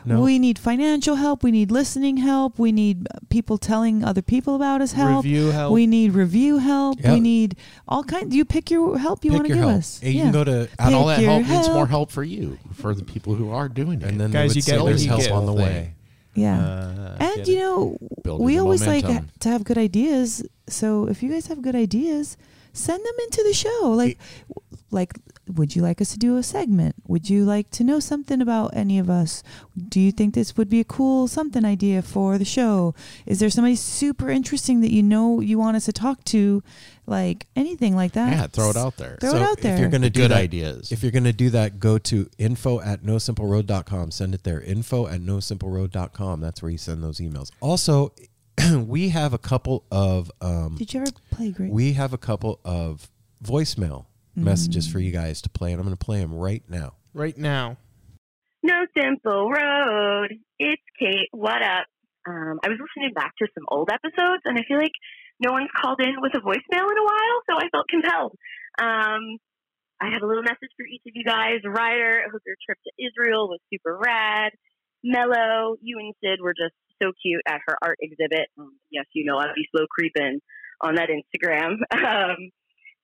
No,
We need financial help. We need listening help. We need people telling other people about us help.
Review help.
We need review help.
Yep.
We need all kinds. You pick your help you want to
your
give
help.
us.
And You can go to
And all that
Pick
help needs more
help.
help for you, for the people who are doing it.
and then
Guys,
they
you get
there's help
get.
on the
Thing.
way.
Yeah.
Uh,
and you know,
Building
we always like
momentum.
ha- to have good ideas. So if you guys have good ideas, send them into the show. Like, like, would you like us to do a segment? Would you like to know something about any of us? Do you think this would be a cool something idea for the show? Is there somebody super interesting that you know you want us to talk to? Like anything like that?
yeah, throw it out there.
Throw
So
it out there.
If you're going to do
Good
that,
ideas.
If you're going to do that, go to info at nosimpleroad.com. Send it there. Info at nosimpleroad.com. That's where you send those emails. Also, [clears throat] we have a couple of um,
Did you ever play great?
we have a couple of voicemail messages for you guys to play, and I'm going to play them right now.
right now.
No Simple Road. It's Kate. What up? Um, I was listening back to some old episodes, and I feel like no one's called in with a voicemail in a while, so I felt compelled. Um, I have a little message for each of you guys. Ryder, I hope your trip to Israel was super rad. Mello, you and Sid were just so cute at her art exhibit. Um, yes, you know I'll be slow creeping on that Instagram. [laughs] Um,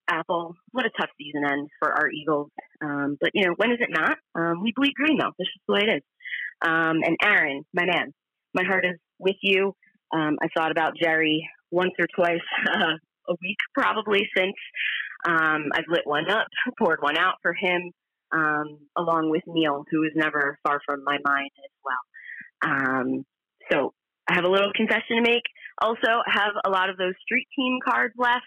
Apple, what a tough season end for our Eagles. Um, but you know, when is it not? Um, we bleed green though. This is the way it is. Um, and Aaron, my man, my heart is with you. Um, I thought about Jerry once or twice uh, a week, probably since I've lit one up, poured one out for him, um, along with Neil, who is never far from my mind as well. Um, so I have a little confession to make. Also, I have a lot of those street team cards left.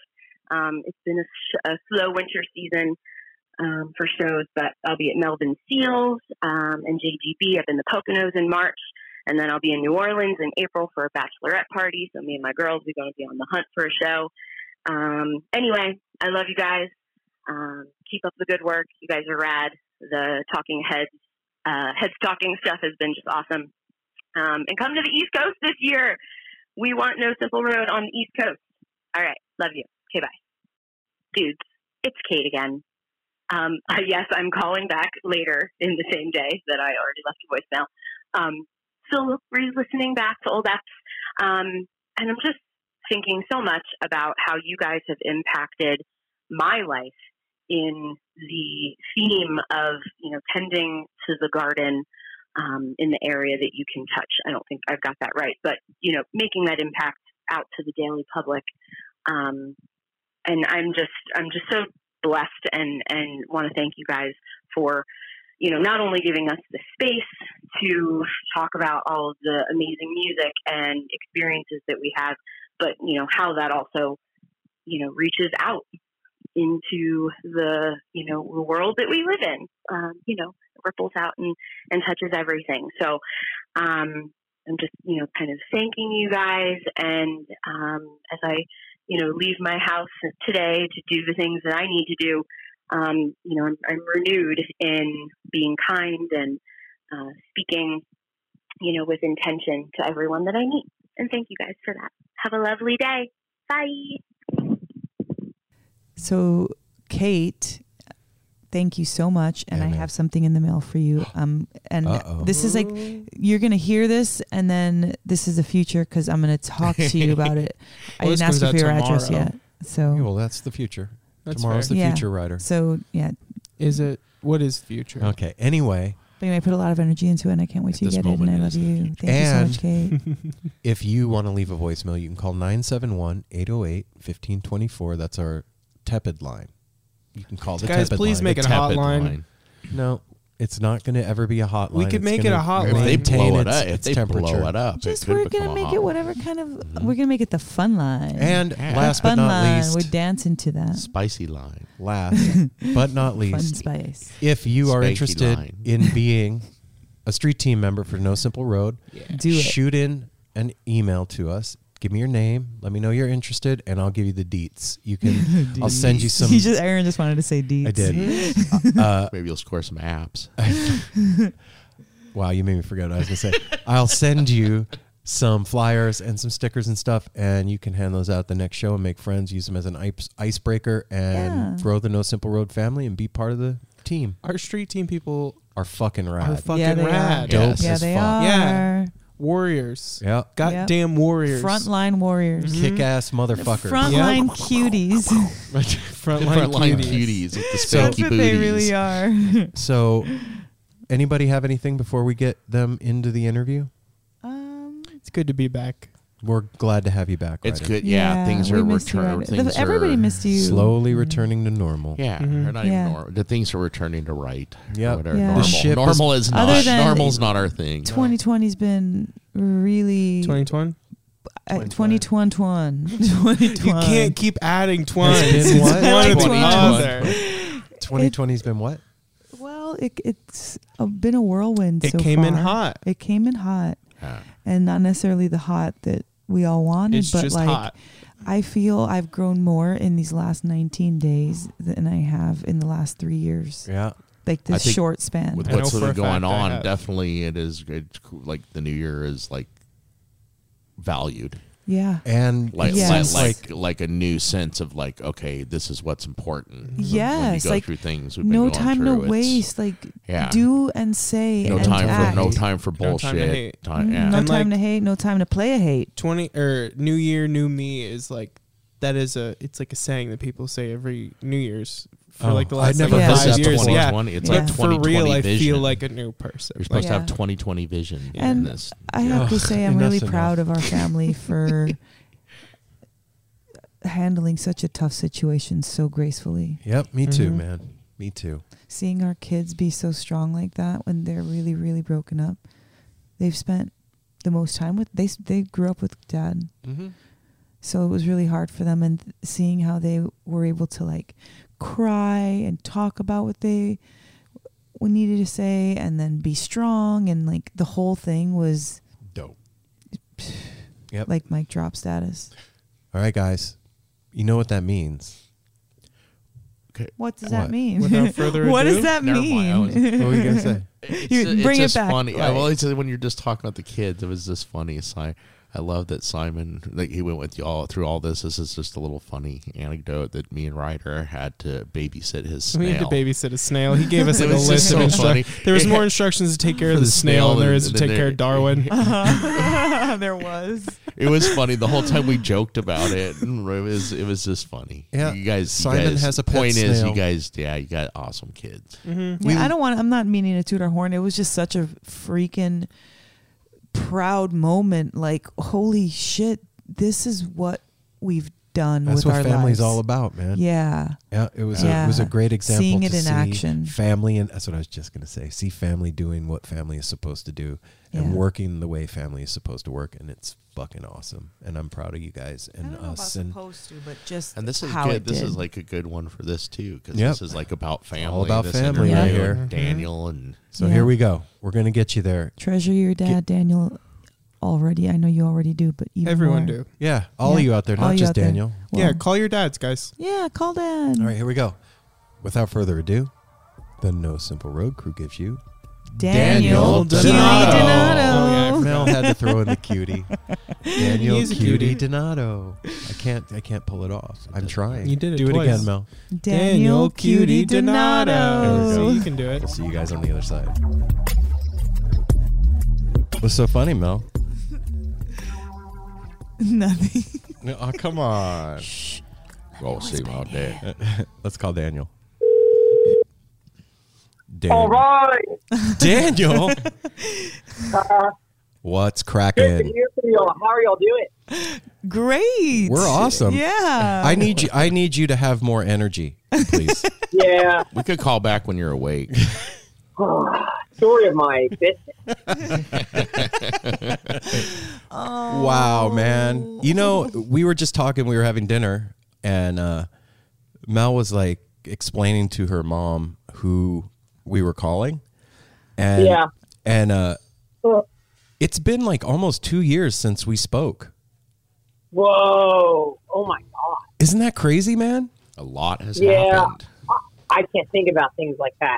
Um, it's been a, sh- a slow winter season um, for shows, but I'll be at Melvin Seals um, and JGB. I've been the Poconos in March, and then I'll be in New Orleans in April for a bachelorette party. So me and my girls, we're going to be on the hunt for a show. Um, anyway, I love you guys. Um, keep up the good work. You guys are rad. The Talking Heads, uh, Heads Talking stuff has been just awesome. Um, and come to the East Coast this year. We want No Simple Road on the East Coast. All right. Love you. Okay, bye. Dudes, it's Kate again. Um, [laughs] yes, I'm calling back later in the same day that I already left a voicemail. Um, still re-listening back to old apps. Um, and I'm just thinking so much about how you guys have impacted my life in the theme of, you know, tending to the garden um, in the area that you can touch. I don't think I've got that right, but, you know, making that impact out to the daily public. Um, and I'm just, I'm just so blessed and, and want to thank you guys for, you know, not only giving us the space to talk about all of the amazing music and experiences that we have, but, you know, how that also, you know, reaches out into the, you know, the world that we live in, um, you know, ripples out and, and touches everything. So, um, I'm just, you know, kind of thanking you guys. And um, as I, you know, leave my house today to do the things that I need to do, um, you know, I'm, I'm renewed in being kind and uh, speaking, you know, with intention to everyone that I meet. And thank you guys for that. Have a lovely day. Bye.
So, Kate, thank you so much, and
Yeah,
I have something in the mail for you. [gasps] Um, and
Uh-oh.
this is like you're gonna hear this, and then this is the future because I'm gonna talk to you about it. [laughs] I
Well, this
didn't ask you for
out
your address yet, so
well, that's the future.
That's
Tomorrow's
fair.
the
Yeah.
future writer.
so yeah.
Is it what is future?
Okay. Anyway,
But anyway, I put a lot of energy into it, and I can't wait
At
to get it. And I love you.
future.
Thank you so much, Kate. [laughs]
if you want to leave a voicemail, you can call 971 808 1524. That's our tepid line. You can call the
Guys,
tepid
please
line.
make it a
Tepid
hotline.
line.
No, it's not going to ever be a hotline.
We could
It's
make it
gonna
a hotline.
If they
maintain
blow it
its-
up, if
its
they
temperature.
blow it up,
Just
it could
we're
become
gonna
a
make it
one.
whatever kind of. We're gonna make it the fun line.
And
Yeah.
last
fun
but not
line.
least,
We're dancing to that.
spicy line.
last [laughs] but not
Fun
least,
spice.
if you are
Spanky
interested
line.
in being a street team member for No Simple Road,
Do it.
shoot in an email to us. Give me your name. Let me know you're interested, and I'll give you the deets. You can. [laughs] I'll send you some. [laughs]
He just Aaron just wanted to say deets.
I did. [laughs] uh,
Maybe you'll score some apps.
wow, you made me forget what I was gonna say. I'll send you some flyers and some stickers and stuff, and you can hand those out at the next show and make friends. Use them as an ice icebreaker and
Yeah.
grow the No Simple Road family and be part of the team.
Our street team people
Are fucking
are
rad.
fucking
yeah, they
rad.
Dope
are.
as
Yeah, they
fuck.
are.
Yeah. Warriors.
Yeah.
Goddamn warriors.
Frontline warriors.
Kick ass motherfuckers.
Frontline [laughs] cuties. [laughs]
Frontline,
Frontline
cuties.
cuties with the [laughs]
So-
spanky
That's what
booties.
they really are.
So, anybody have anything before we get them into the interview?
um,
It's good to be back.
We're glad to have you back.
It's
Ryder.
good. Yeah, things
we
are
missed you,
returning.
Ryder.
Things
Everybody
are,
missed you.
Slowly returning to normal.
Yeah, they're not
Yeah.
even normal. The things are returning to right.
Yep.
Or whatever.
Yeah. The
Normal.
ship is-
normal is,
Other
not.
than-
Normal's not our thing.
2020's been really
2020.
uh, 2021. 2021. [laughs]
You can't keep adding twine.
It's been what?
one or the
2020.
other.
2020's been what?
Well, it, it's uh been a whirlwind.
It
so
came in
far.
hot.
It came in hot,
Yeah.
And not necessarily the hot that we all wanted,
It's
but
just
like
hot.
I feel I've grown more in these last 19 days than I have in the last three years.
Yeah.
Like
I
this short span.
With what's
for
sort of going on, definitely it is it's cool. like the new year is like valued.
Yeah.
And
Like,
Yes.
like like like a new sense of like okay, this is what's important. when you
Yes,
go
like,
through things. We've
No
going
time, no
through, it's-
waste. Like
Yeah.
do and say
no
and
time
act.
for no time for
No time to
bullshit.
hate.
Time-
Mm,
yeah.
No
And,
time
like-
to hate. No time to play a hate.
20 or New Year, New Me is like that is a it's like a saying that people say every New Year's for
Oh,
like the
I'd
last like,
never
heard
five
that
years.
before.
Yeah,
2020, it's
Yeah.
like
but for real, I
vision.
feel like a new person.
You're supposed to have 2020 vision in
And
this.
I have to say, I'm [laughs] really
enough's
proud of our [laughs] family for handling such a tough situation so gracefully.
Yep, me too,
Mhm.
man. Me too.
Seeing our kids be so strong like that when they're really, really broken up. They've spent the most time with they they grew up with dad,
Mm-hmm.
so it was really hard for them. And th- seeing how they were able to like cry and talk about what they what needed to say, and then be strong, and like the whole thing was
Dope. [sighs] Yep.
like mic drop status.
All right, guys. You know what that means. Okay.
What does
What?
that mean?
Without [laughs] further
what does that
Never was-
mean?
What were you gonna say?
It's, [laughs]
You
it's
bring it back,
funny. I,
like-
well, it's, when you're just talking about the kids, it was just funny. So I, I love that Simon, like he went with you all through all this. This is just a little funny anecdote that me and Ryder had to babysit his
We had to babysit a snail. He gave [laughs] us like a list
just
of instructions. There was more instructions to take care [laughs] of the
the
snail
snail
than there
than-
to take care of Darwin.
Uh-huh. [laughs] there was.
It was funny the whole time we joked about it. It was it was just funny.
Yeah.
you guys. you
Simon
guys-
has a pet
point is you guys. Yeah, you got awesome kids.
Mm-hmm.
Yeah, I don't want. I'm not meaning to toot our horn. It was just such a freaking proud moment. Like, holy shit, this is what we've done
That's
with
what
our
family's
lives.
all about, man.
Yeah,
Yeah, it was
Yeah.
a, it was a great example
Seeing it
to
in
see
action.
Family and that's what I was just gonna say. See family doing what family is supposed to do and
Yeah.
working the way family is supposed to work, and it's fucking awesome. And I'm proud of you guys and us. And
supposed to, but just
And this is
how
good. This
did.
is like a good one for this too, because
Yep.
this is like about family.
all about
this
family
right
here.
with Daniel and
so
Yeah.
here we go. We're gonna get you there.
treasure your dad, Daniel. Already, I know you already do, but even
Everyone
more.
do.
Yeah, all
Yeah.
of you out there,
All
not just
out there.
Daniel.
Well,
yeah, call your dads, guys.
yeah, call dad.
All right, here we go. Without further ado, the No Simple Road crew gives you
Daniel,
Donato.
Cutie
Oh,
Donato.
Oh, Mel had to throw in the cutie. [laughs] Daniel
He's a
Cutie
cutie.
Donato. I can't. I can't pull it off. I'm trying.
You did it
Do
twice.
it again, Mel.
Daniel Cutie
There we
Donato.
go.
You can do it.
I'll see you guys on the other side. What's so funny, Mel? [laughs]
Nothing.
Oh, come on.
Go see my dad. [laughs]
Let's call Daniel. Daniel.
All right. [laughs]
Daniel. What's cracking?
hear from y'all. How are y'all doing?
Great.
We're awesome.
Yeah.
I need you. I need you to have more energy, please. [laughs]
Yeah.
We could call back when you're awake. [sighs]
Story of my business. [laughs]
Wow, man. You know, we were just talking, we were having dinner, and uh, Mel was like explaining to her mom who we were calling. And,
Yeah.
And uh,
Oh.
it's been like almost two years since we spoke.
Whoa. Oh my God.
Isn't that crazy, man?
A lot has
Yeah.
happened.
I can't think about things like that.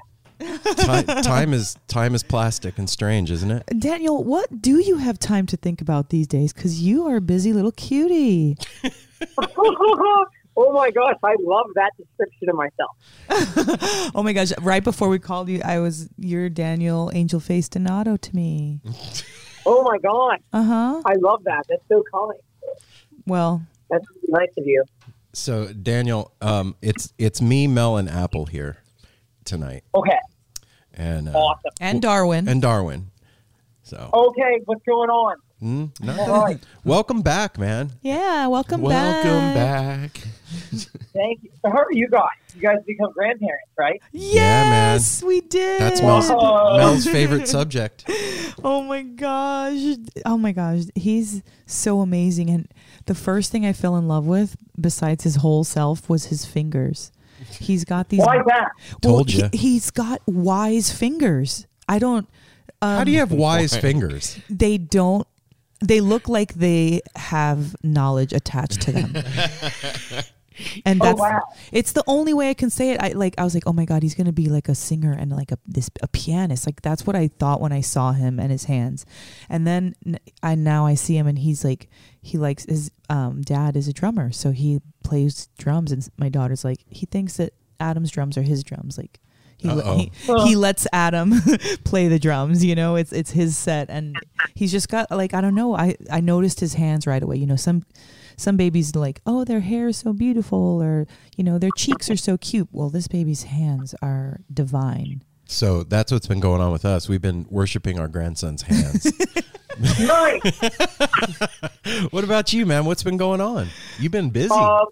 Time, [laughs] time is time is plastic and strange, isn't it?
Daniel, what do you have time to think about these days? Because you are a busy little cutie. [laughs]
oh my gosh. I love that description of myself. [laughs]
Oh my gosh! Right before we called you, I was your Daniel Angel Face Donato to me. [laughs]
Oh my God.
Uh huh.
I love that. That's so kind.
Well,
That's really nice of you.
So, Daniel, um, it's it's me, Mel, and Apple here tonight,
Okay.
and uh,
Awesome.
and Darwin.
and Darwin. So,
Okay. What's going on?
Nothing. Welcome back, man.
yeah, welcome, back.
Welcome
back.
back.
Thank you. So how are you guys? You guys become grandparents, right?
Yeah, man.
Yes, we did.
That's Mel's,
Oh.
Mel's favorite subject. [laughs]
Oh my gosh. Oh my gosh. He's so amazing. And the first thing I fell in love with, besides his whole self, was his fingers. He's got these.
Why is that?
Told
He, he's got wise fingers. I don't. Um,
How do you have wise fingers?
They don't. They look like they have knowledge attached to them. [laughs] And
Oh,
that's
wow.
it's the only way I can say it. I like I was like, oh my god, he's gonna be like a singer and like a this a pianist. Like that's what I thought when I saw him and his hands. And then I now I see him and he's like he likes his um, dad is a drummer, so he plays drums. And my daughter's like he thinks that Adam's drums are his drums. Like he he, he lets Adam [laughs] play the drums. You know, it's it's his set, and he's just got like I don't know. I I noticed his hands right away. You know, some some babies like oh their hair is so beautiful or you know their cheeks are so cute. Well, this baby's hands are divine.
So that's what's been going on with us. We've been worshiping our grandson's hands. [laughs]
Nice. [laughs]
what about you, man? What's been going on? You've been busy.
Um,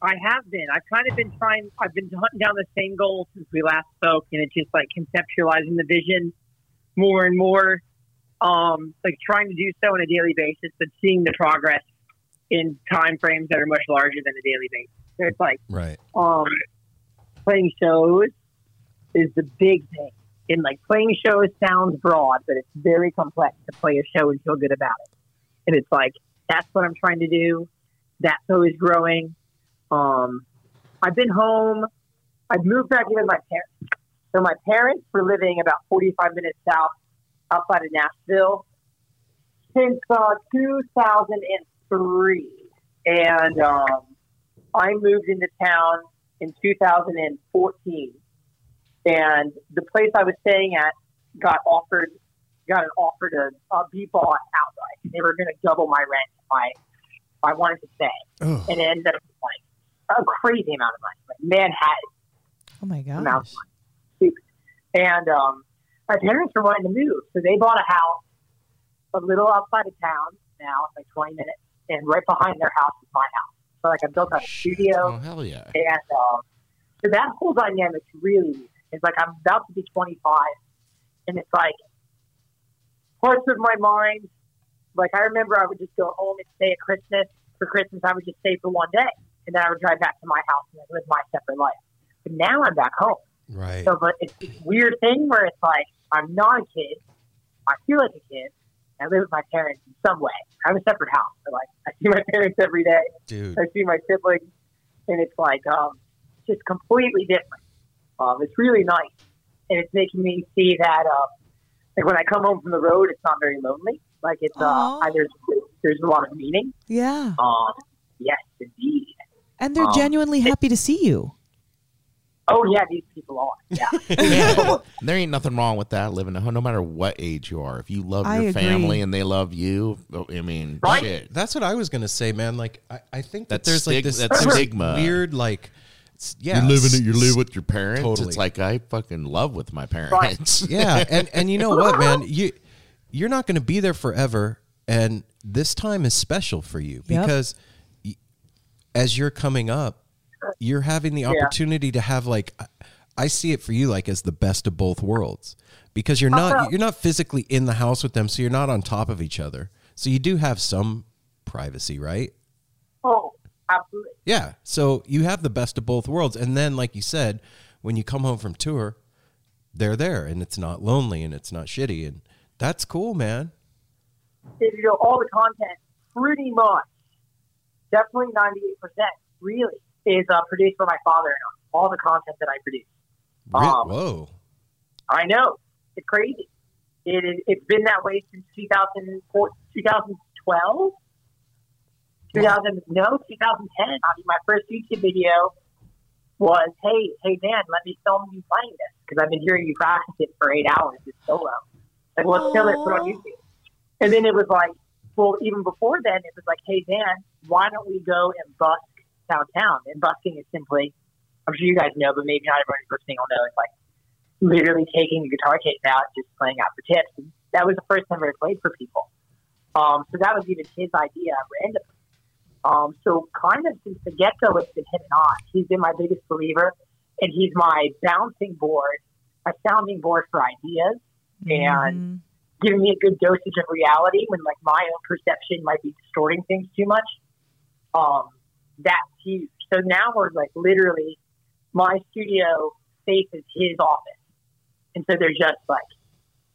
I have been. I've kind of been trying. I've been hunting down the same goal since we last spoke, and it's just like conceptualizing the vision more and more. Um, like trying to do so on a daily basis, but seeing the progress in time frames that are much larger than a daily basis. So it's like
right.
um, playing shows is the big thing. And like playing shows sounds broad, but it's very complex to play a show and feel good about it. And it's like that's what I'm trying to do. That's always growing. Um, I've been home. I've moved back in with my parents. So my parents were living about 45 minutes south outside of Nashville since uh, 2003, and um, I moved into town in 2014, and the place I was staying at got offered got an offer to uh, be bought outright. They were going to double my rent if I if I wanted to stay,
Oh,
and it ended up like a crazy amount of money, like Manhattan
Oh my
amount
gosh.
And um, my parents were wanting to move, so they bought a house a little outside of town. Now it's like 20 minutes, and right behind their house is my house. So like I built out a studio.
Oh hell yeah!
And um, so that whole dynamic really weird. It's like I'm about to be 25, and it's like parts of my mind. Like I remember, I would just go home and stay at Christmas. For Christmas, I would just stay for one day, and then I would drive back to my house and like, live my separate life. But now I'm back home.
right.
So, but it's this weird thing where it's like I'm not a kid. I feel like a kid. I live with my parents in some way. I have a separate house. So like I see my [laughs] parents every day.
Dude.
I see my siblings, and it's like um, just completely different. Um, it's really nice. and it's making me see that um, like when I come home from the road, it's not very lonely. Like it's uh,
Aw.
I, there's there's a lot of meaning.
Yeah.
Um, yes, indeed.
And they're
Um,
genuinely happy to see you.
Oh yeah, these people are. Yeah. [laughs]
Yeah. there ain't nothing wrong with that living at home, no matter what age you are. If you love
I
your
agree.
family and they love you, oh, I mean,
Right.
shit.
That's what I was gonna say, man. Like I, I think that
That's
there's like this, there's
stigma.
weird like yeah,
you living
s-
it, you live with your parents.
Totally.
It's like I fucking love with my parents. [laughs]
yeah, and and you know what, man, you you're not gonna be there forever, and this time is special for you
Yep.
because y- as you're coming up, you're having the opportunity to have like I- see it for you like as the best of both worlds because you're not uh-huh. you're not physically in the house with them, so you're not on top of each other. So you do have some privacy, right?
oh, absolutely.
Yeah. So you have the best of both worlds. And then, like you said, when you come home from tour, they're there and it's not lonely and it's not shitty. And that's cool, man.
you know, all the content pretty much, definitely 98% really is uh, produced by my father and. All the content that I produce.
Re-
Um,
Whoa.
I know. It's crazy. It is, it's been that way since 2004, 2012? 2000, no, 2010. I mean, my first YouTube video was, hey, hey, Dan, let me film you playing this because I've been hearing you practice it for eight hours. It's solo. Like, let's kill it, put on YouTube. And then it was like, well, even before then, it was like, hey, Dan, why don't we go and busk downtown? And busking is simply, I'm sure you guys know, but maybe not everybody listening will know, it's like literally taking a guitar case out, and just playing out for tips. And that was the first time I ever played for people. Um, so that was even his idea randomly. Um, so kind of since the get go, it's been him and I. He's been my biggest believer, and he's my bouncing board, a sounding board for ideas, and giving me a good dosage of reality when like my own perception might be distorting things too much. Um, that's huge. So now we're like literally, my studio faces his office, and so they're just like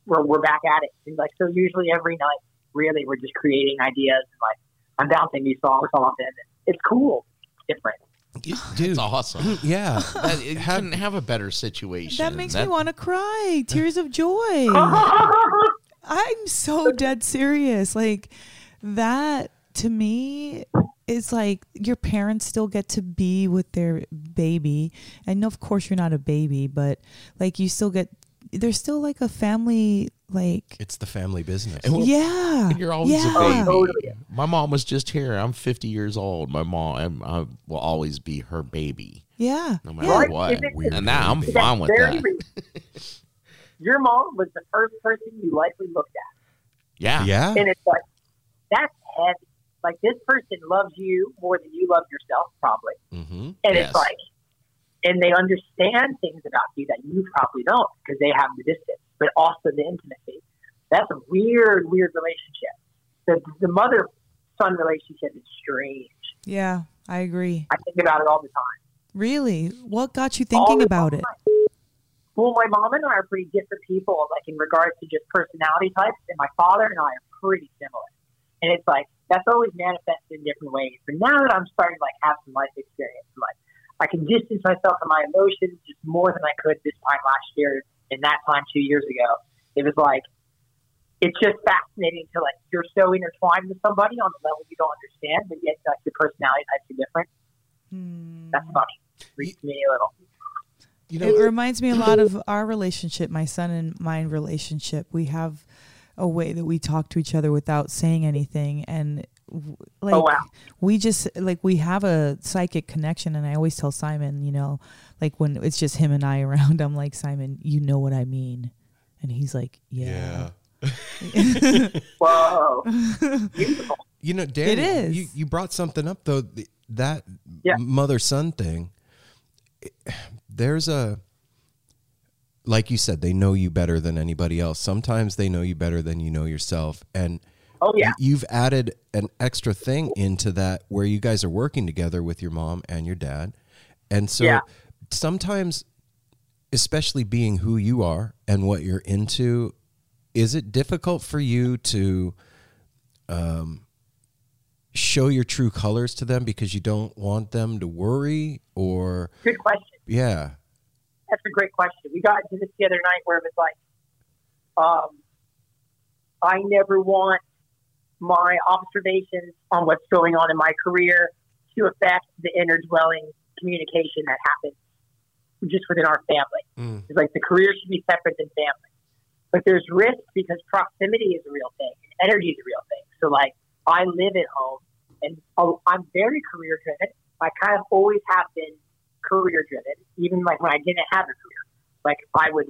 we're we're back at it. And like so, usually every night, really, we're just creating ideas and like I'm bouncing these songs off, and it's cool, it's different.
Dude.
It's awesome.
Yeah. [laughs]
That, you couldn't have a better situation.
That makes me want to cry. Tears of joy. [laughs] I'm so dead serious. Like that to me it's like your parents still get to be with their baby. And of course you're not a baby, but like you still get there's still like a family like
It's the family business.
And well,
yeah.
And you're always
yeah.
a baby. Oh, My mom was just here. I'm 50 years old. My mom, I'm, I will always be her baby,
Yeah.
no matter
yeah.
Right.
what.
Is it-
Weird
And now I'm fine with that. [laughs]
Your mom was the first person you likely looked at.
Yeah.
Yeah.
And it's like, that's heavy. Like, this person loves you more than you love yourself, probably.
Mm-hmm.
And
Yes.
it's like, and they understand things about you that you probably don't because they have the distance, but also the intimacy. That's a weird, weird relationship. The, the mother son relationship is strange.
Yeah, I agree.
I think about it all the time.
Really? What got you thinking about it?
Well, my mom and I are pretty different people, like in regards to just personality types, and my father and I are pretty similar. And it's like that's always manifested in different ways. But now that I'm starting to like have some life experience, and, like I can distance myself from my emotions just more than I could this time last year and that time two years ago. It was like it's just fascinating to like you're so intertwined with somebody on a level you don't understand, but yet like your personality types are different.
Hmm.
That's funny. Freaks me a little.
You know,
it reminds me a lot of our relationship, my son and mine relationship. We have a way that we talk to each other without saying anything, and oh, like
Oh, wow.
we just like we have a psychic connection. And I always tell Simon, you know, like when it's just him and I around, I'm like Simon, you know what I mean, and he's like, yeah. [laughs]
Whoa, beautiful.
You know, Dan,
It is.
You, you brought something up though. th- That
Yeah.
mother son thing. There's a, like you said, they know you better than anybody else. Sometimes they know you better than you know yourself, and
Oh yeah.
you've added an extra thing into that where you guys are working together with your mom and your dad, and so
Yeah.
sometimes, especially being who you are and what you're into, is it difficult for you to um, show your true colors to them because you don't want them to worry or
Good question.
yeah
that's a great question. We got into this the other night where it was like, um, I never want my observations on what's going on in my career to affect the inner dwelling communication that happens just within our family.
Mm.
It's like the career should be separate than family. But there's risk because proximity is a real thing and energy is a real thing. So like I live at home and oh, I'm very career driven. I kind of always have been career driven, even like when I didn't have a career. Like I would,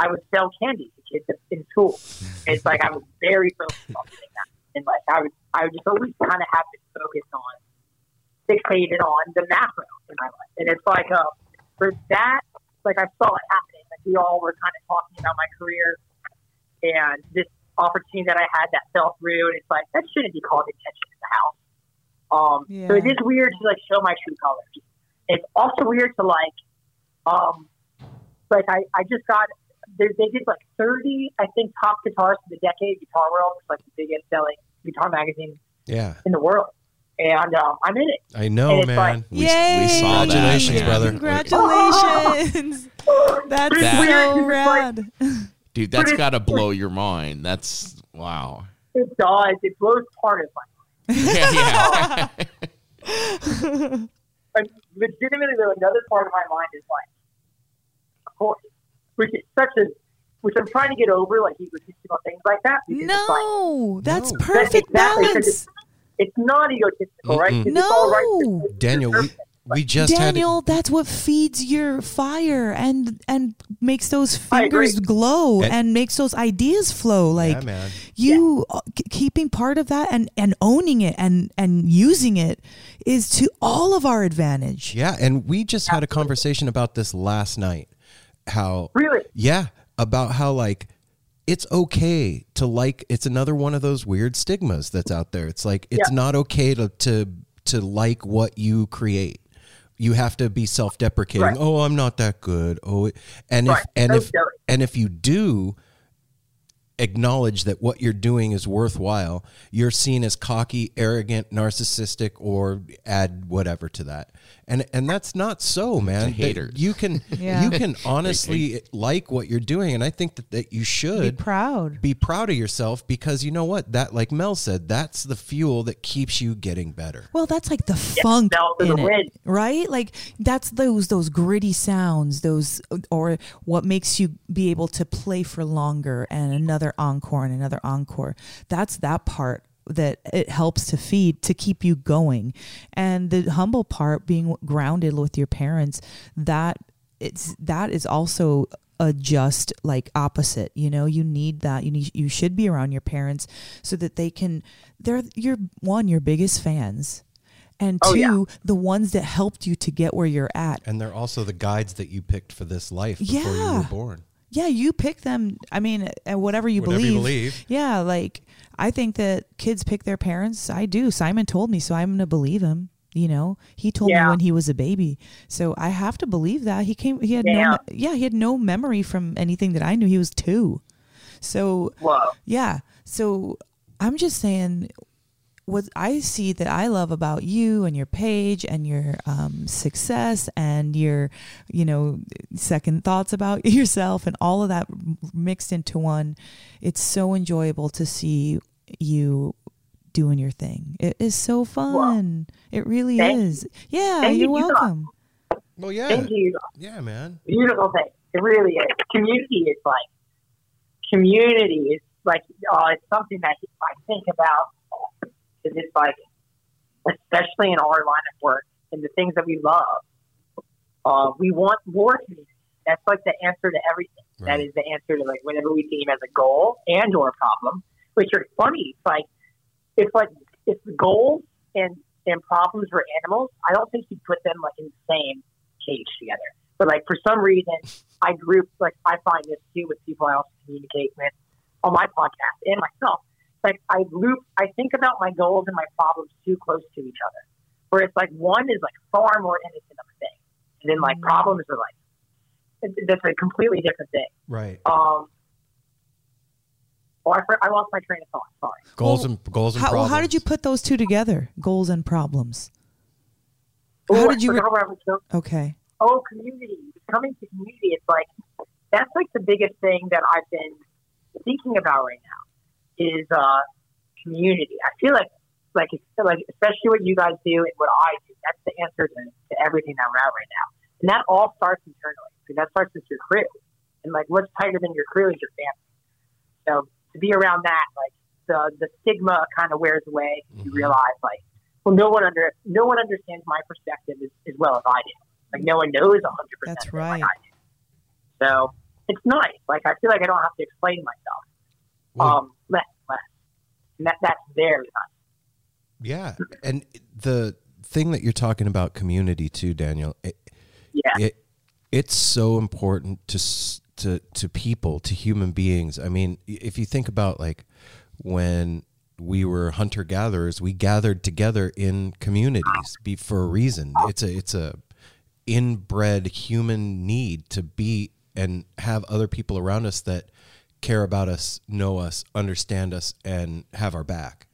I would sell candy to kids in school. It's like I was very focused on doing that, and like I would, I would just always kind of have to focus on, fixated on the macro in my life. And it's like, uh, for that, like I saw it happening. Like we all were kind of talking about my career and this opportunity that I had that fell through. And it's like that shouldn't be called attention in the house. Um, so it is weird to like show my true colors. It's also weird to like, um, like I, I just got they, they did like 30, I think, top guitars for the decade. Guitar World was like the biggest selling guitar magazine
Yeah,
in the world, and um, I'm in it.
I know,
And
man.
like-
We,
Yay!
we saw that.
Congratulations,
man.
brother.
Congratulations. [laughs] That's
That-
so rad.
Dude, that's got to blow your mind. That's wow.
It does. It blows part of my [laughs]
yeah, yeah. [laughs]
But legitimately, though, another part of my mind is like, of course, which is such a, which I'm trying to get over, like egotistical things like that. because it's like,
No, that's
No.
perfect
Exactly, 'cause
balance.
it's not egotistical, right?
Mm-mm.
'Cause it's all right.
No.
It's- it's
Daniel, we,
perfect.
We just
Daniel, that's what feeds your fire and and makes those
I
fingers glow
And-
and, makes those ideas flow. Like
yeah, man.
you uh, k- keeping part of that and and owning it and and using it is to all of our advantage.
Yeah, and we just had a conversation about this last night. How
Really?
Yeah, about how like it's okay to like it's another one of those weird stigmas that's out there. It's like it's
Yeah.
not okay to to to like what you create. You have to be self-deprecating.
Right.
Oh, I'm not that good. Oh, and
Right.
if and if and if you do acknowledge that what you're doing is worthwhile, you're seen as cocky, arrogant, narcissistic, or add whatever to that. And and that's not so, man.
Haters.
You can [laughs]
Yeah.
you can honestly like what you're doing, and I think that, that you should
Be
should
proud.
be proud of yourself because you know what that like Mel said that's the fuel that keeps you getting better.
Well, that's like the funk
smell for the
in it, right? Like that's those those gritty sounds, those or what makes you be able to play for longer and another encore and another encore. That's that part that it helps to feed to keep you going, and the humble part being grounded with your parents. That it's that is also a just like opposite you know you need that you need you should be around your parents so that they can they're your one your biggest fans and two
Oh, yeah.
the ones that helped you to get where you're at
And they're also the guides that you picked for this life before you were born.
Yeah you pick them i mean uh, whatever you
Whatever you
believe.
believe.
yeah like i think that kids pick their parents. I do. Simon told me so i'm gonna believe him you know? He told me when he was a baby. So i have to believe that. He came he had no
Damn.
me- yeah he had no memory from anything that i knew. He was two. So
Whoa.
yeah. So I'm just saying what I see that I love about you and your page and your um, success and your, you know, second thoughts about [laughs] yourself and all of that mixed into one. It's so enjoyable to see you doing your thing. It is so fun. It really
Thank
is. Yeah,
Thank
you're
you, Doc.
welcome.
Well, yeah,
Thank you.
yeah, man.
Beautiful thing. It really is. Community is like community is like oh, it's something that I think about because it's like especially in our line of work and the things that we love. Uh, we want more community. That's like the answer to everything. That
Right.
is the answer to like whenever we deem as a goal and or a problem. Which are funny. It's like it's like if the goals and and problems were animals, I don't think you'd put them like in the same cage together. But like for some reason, I group like I find this too with people I also communicate with on my podcast and myself. Like I loop, I think about my goals and my problems too close to each other. Where it's like one is like far more innocent of a thing, and then like problems are like it- that's a completely different thing.
Right.
Um, oh, I, for- I lost my train of thought. Sorry.
Goals
Well,
and goals and
How,
problems.
how did you put those two together? Goals and problems.
Oh,
How
I
did you? Re-
forgot where I was going.
okay.
Oh, community. coming to community, it's like that's like the biggest thing that I've been thinking about right now is uh, community. I feel like like it's like especially what you guys do and what I do. That's the answer to, to everything that we're at right now, and that all starts internally. So that starts with your crew, and like what's tighter than your crew is your family. So to be around that, like the the stigma kind of wears away. You realize like, well, no one under no one understands my perspective as, as well as I do. Like no one knows a hundred percent.
That's right.
I do. So it's nice. Like I feel like I don't have to explain myself. Um, less, less. And that that's very nice.
Yeah, and the thing that you're talking about community too, Daniel. It,
Yeah.
it it's so important to to to people, to human beings. I mean, if you think about like when we were hunter gatherers, we gathered together in communities be, for a reason. It's a it's a inbred human need to be and have other people around us that care about us, know us, understand us, and have our back.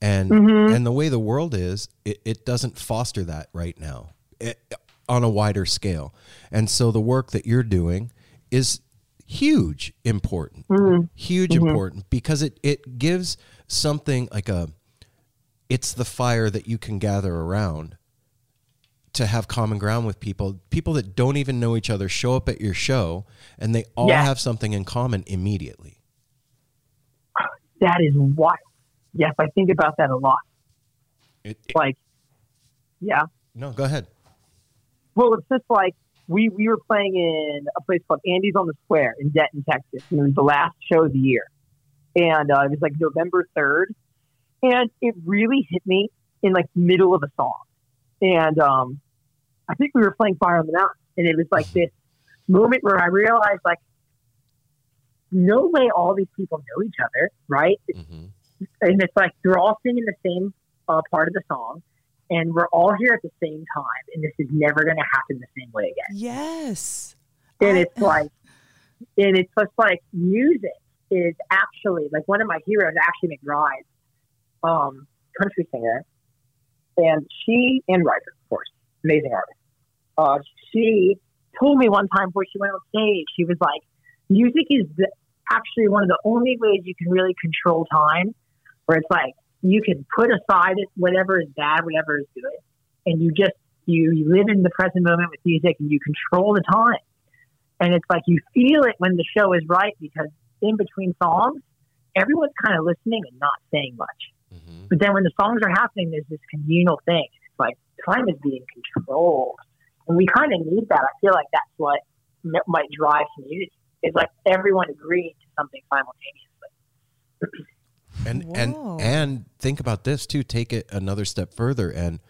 And mm-hmm. and the way the world is, it, it doesn't foster that right now it, on a wider scale. And so the work that you're doing is huge important, mm-hmm. huge mm-hmm. important because it it gives something like a it's the fire that you can gather around to have common ground with people people that don't even know each other show up at your show and they all
Yeah.
have something in common immediately
That is wild. Yes, I think about that a lot.
It- it-
Like, yeah.
no go ahead
Well, it's just like we we were playing in a place called Andy's on the Square in Denton, Texas, and it was the last show of the year, and uh, it was like November third, and it really hit me in like middle of a song, and um, I think we were playing Fire on the Mountain, and it was like this moment where I realized like, no way all these people know each other, right?
Mm-hmm.
and it's like they're all singing the same uh, part of the song, and we're all here at the same time, and this is never going to happen the same way again.
Yes.
And
I-
it's like, and it's just like music is actually like one of my heroes, Ashley McBryde, um, country singer, and she and writer, of course, amazing artist. Uh, she told me one time before she went on stage, she was like, music is the, actually one of the only ways you can really control time, where it's like you can put aside whatever is bad, whatever is good, and you just you, you live in the present moment with music and you control the time. And it's like you feel it when the show is right because in between songs, everyone's kind of listening and not saying much. But then when the songs are happening, there's this communal thing. It's like time is being controlled. And we kind of need that. I feel like that's what m- might drive community. is like everyone agreeing to something simultaneously. [clears throat]
and
Whoa.
and and think about this too take it another step further and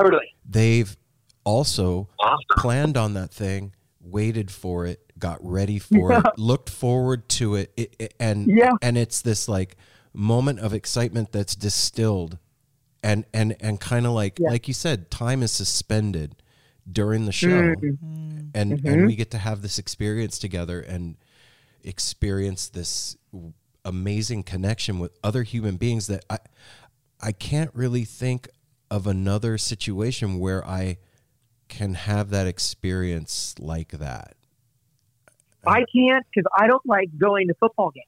Totally.
they've also planned on that thing waited for it got ready for [laughs]
Yeah.
it looked forward to it, it, it- and
Yeah.
and it's this like moment of excitement that's distilled and and and kind of like
Yeah.
like you said time is suspended during the show
Mm.
and
Mm-hmm.
and we get to have this experience together and experience this amazing connection with other human beings that I I can't really think of another situation where I can have that experience like that.
I can't because I don't like going to football games.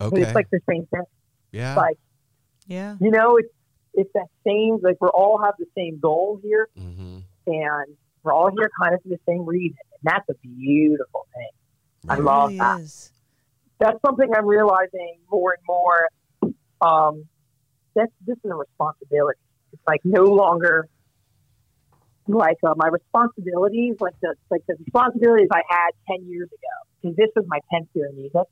Okay.
it's like the same thing.
yeah.
Like,
Yeah.
you know, it's, it's that same, like, we all have the same goal here.
hmm
and we're all here kind of for the same reason. And that's a beautiful thing. I love
really
that.
is.
That's something I'm realizing more and more. Um, that's this is a responsibility. It's like no longer like uh, my responsibilities, like the like the responsibilities I had ten years ago. Because this was my tenth year in music,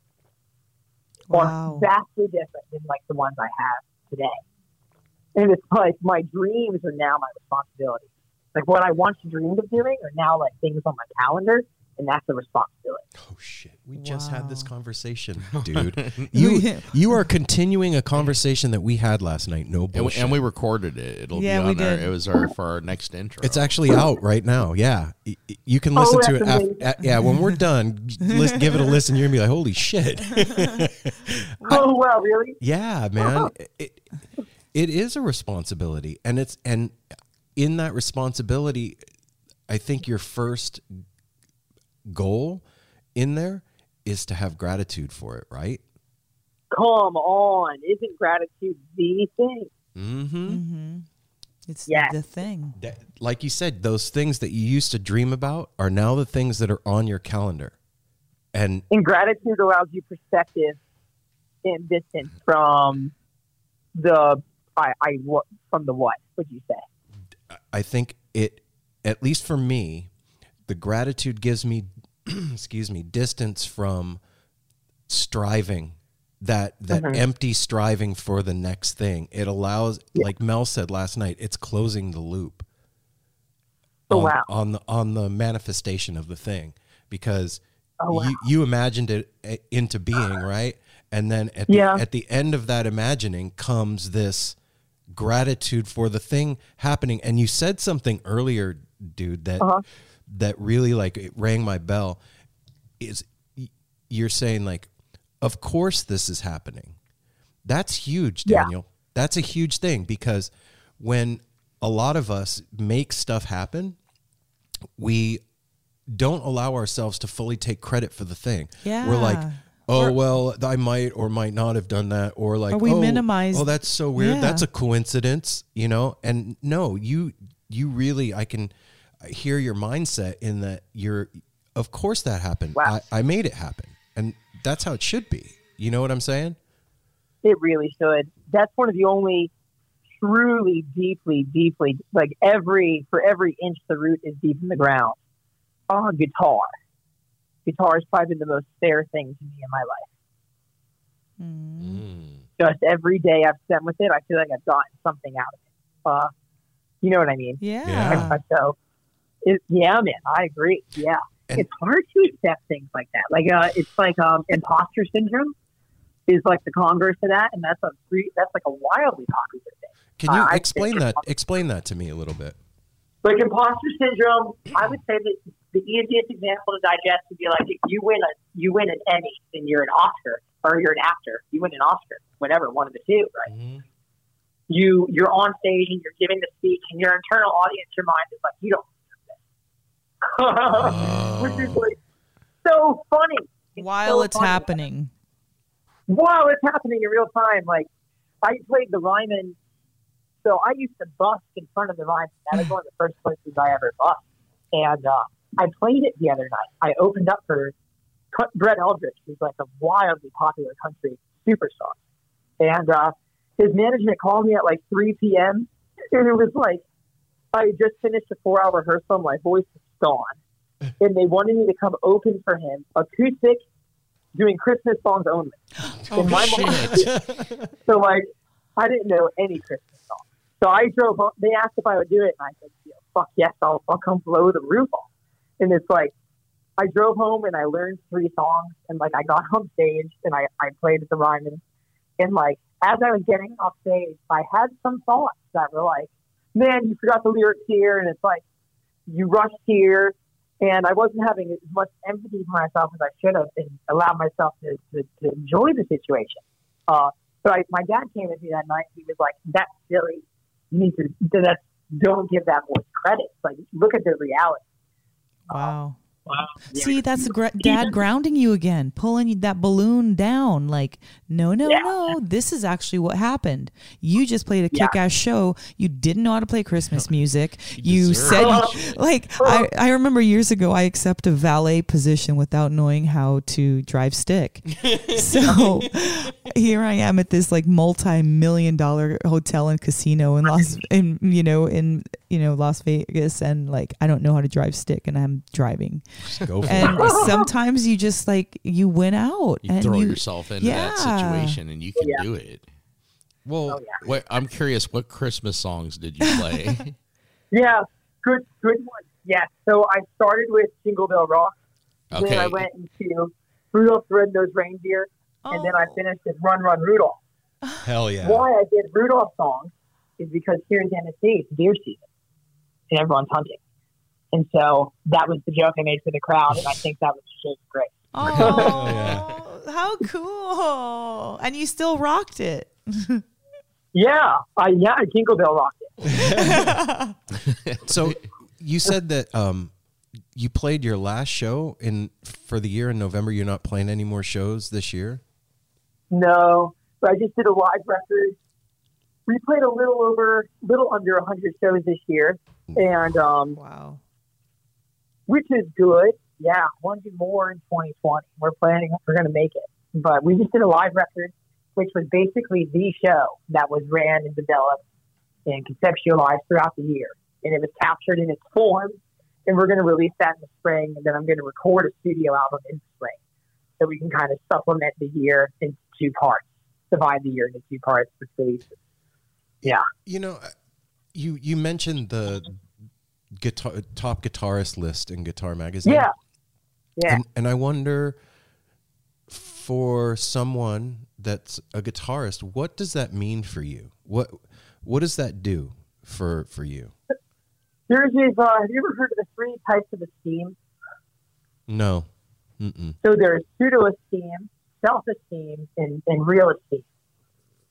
Wow.
are vastly different than like the ones I have today. And it's like my dreams are now my responsibility. Like what I once dreamed of doing are now like things on my calendar, and that's a responsibility.
Oh shit. We just had this conversation, [laughs] dude. you [laughs] you are continuing a conversation that we had last night. No
And we,
bullshit.
and we recorded it. It'll
Yeah,
be
we
on our,
did.
it was our for our next intro.
It's actually out right now. Yeah, Y- y- you can
Oh,
listen to it. After,
amazing.
yeah, when we're done, [laughs] listen, give it a listen. You're gonna be like, "Holy shit!"
oh well, really?
yeah, man. Uh-huh. It, it is a responsibility, and it's and in that responsibility, I think your first goal in there is to have gratitude for it, right?
Come on, isn't gratitude the thing?
Mm-hmm.
Mm-hmm. It's
Yes.
the thing.
That, like you said, those things that you used to dream about are now the things that are on your calendar. And
And gratitude allows you perspective and distance from the I, I what from the what would you say?
I think it, at least for me, the gratitude gives me, [clears throat] excuse me, distance from striving. That that
Mhm.
empty striving for the next thing. It allows, like Mel said last night, it's closing the loop.
Oh,
on,
wow.
on the on the manifestation of the thing because
Oh, wow.
you you imagined it uh, into being right and then at
Yeah.
at the end of that imagining comes this gratitude for the thing happening and you said something earlier dude that
Uh-huh.
that really like it rang my bell is you're saying like of course this is happening that's huge
Yeah.
daniel that's a huge thing because when a lot of us make stuff happen we don't allow ourselves to fully take credit for the thing Yeah. we're like
Yeah.
oh well i might or might not have done that or like
Or we
oh,
minimize-
oh that's so weird
Yeah.
that's a coincidence you know and no you you really i can hear your mindset in that you're of course that happened
Wow.
I, I made it happen and that's how it should be you know what i'm saying
It really should. That's one of the only truly deeply, deeply like every for every inch the root is deep in the ground. Oh, guitar. Guitar has probably been the most fair thing to me in my life.
Mm.
Just every day I've spent with it, I feel like I've gotten something out of it. Uh, you know what I mean?
Yeah.
Yeah.
So, it, yeah, man, I agree. Yeah,
And-
it's hard to accept things like that. Like, uh, it's like um, imposter syndrome is like the converse of that, and that's a re- that's like a wildly popular thing.
can you
Uh,
explain
think-
that explain that to me a little bit
Like imposter syndrome, I would say that the easiest example to digest would be like if you win a you win an Emmy and you're an Oscar or you're an actor, you win an Oscar, whatever, one of the two, right? You you're on stage and you're giving the speech, and your internal audience, your mind is like, you don't deserve this, [laughs] which is like so funny. It's
While
so
it's
funny.
happening.
while it's happening in real time. Like I played the Ryman, so I used to bust in front of the Ryman. That was one of the first places I ever bust, and uh, I played it the other night. I opened up for Brett Eldredge, who's like a wildly popular country superstar, and uh, his management called me at like 3 p.m. [laughs] and it was like I had just finished a four-hour rehearsal. My voice was gone, and they wanted me to come open for him, acoustic, doing Christmas songs only. [gasps]
Oh,
my
shit. [laughs]
So like, I didn't know any Christmas songs. So I drove. Up, they asked if I would do it, and I said, "Fuck yes, I'll, I'll come blow the roof off." And it's like, I drove home and I learned three songs, and like I got [laughs] on stage and I I played at the Ryman, and like as I was getting off stage, I had some thoughts that were like, "Man, you forgot the lyrics here," and it's like, you rushed here. And I wasn't having as much empathy for myself as I should have and allowed myself to, to, to enjoy the situation. Uh, but I, my dad came with me that night. He was like, "That's silly. You need to. That's don't give that voice credit. Like, look at the reality."
Wow.
Wow.
See, that's gr- [laughs] dad grounding you again, pulling that balloon down. Like, no, no,
Yeah.
no. This is actually what happened. You just played a
Yeah.
kick-ass show. You didn't know how to play Christmas music.
You
You, said,
it.
like, I, I remember years ago, I accept a valet position without knowing how to drive stick. [laughs] so here I am at this like multi-million dollar hotel and casino in Las, in you know, in you know Las Vegas, and like I don't know how to drive stick, and I'm driving
Just go for
and
it [laughs]
sometimes you just like you win out
You
and
throw
you,
yourself into that situation and you can
Yeah.
do it.
well
Oh yeah.
What I'm curious, what Christmas songs did you play? [laughs]
Yeah. Good. Good one. Yeah. So I started with Jingle Bell Rock. Okay. Then I went into Rudolph the Red-Nosed Reindeer, and then I
Oh.
finished with Run Run Rudolph. [sighs]
hell yeah
Why I did Rudolph songs is because here in Tennessee it's deer season and everyone's hunting. And so that was the joke I made for the crowd, and I think that was just great.
Oh, [laughs] how cool! And you still rocked it. [laughs]
Yeah, I yeah, Jingle Bell rocked it. [laughs]
so you said that um you played your last show in for the year in November. You're not playing any more shows this year.
No, but I just did a live record. We played a little over, little under 100 shows this year, and um,
Wow.
Which is good. Yeah, want to do more in 2020. We're planning, we're going to make it. But we just did a live record, which was basically the show that was ran and developed and conceptualized throughout the year. And it was captured in its form. And we're going to release that in the spring. And then I'm going to record a studio album in the spring. So we can kind of supplement the year into two parts, divide the year into two parts with releases. Yeah.
You know, you you mentioned the guitar top guitarist list in Guitar Magazine.
Yeah. Yeah.
And, and I wonder for someone that's a guitarist, what does that mean for you? What what does that do for for you?
There's these, uh, have you ever heard of the three types of esteem?
No. Mm-mm.
So there's pseudo esteem, self esteem, and, and real esteem.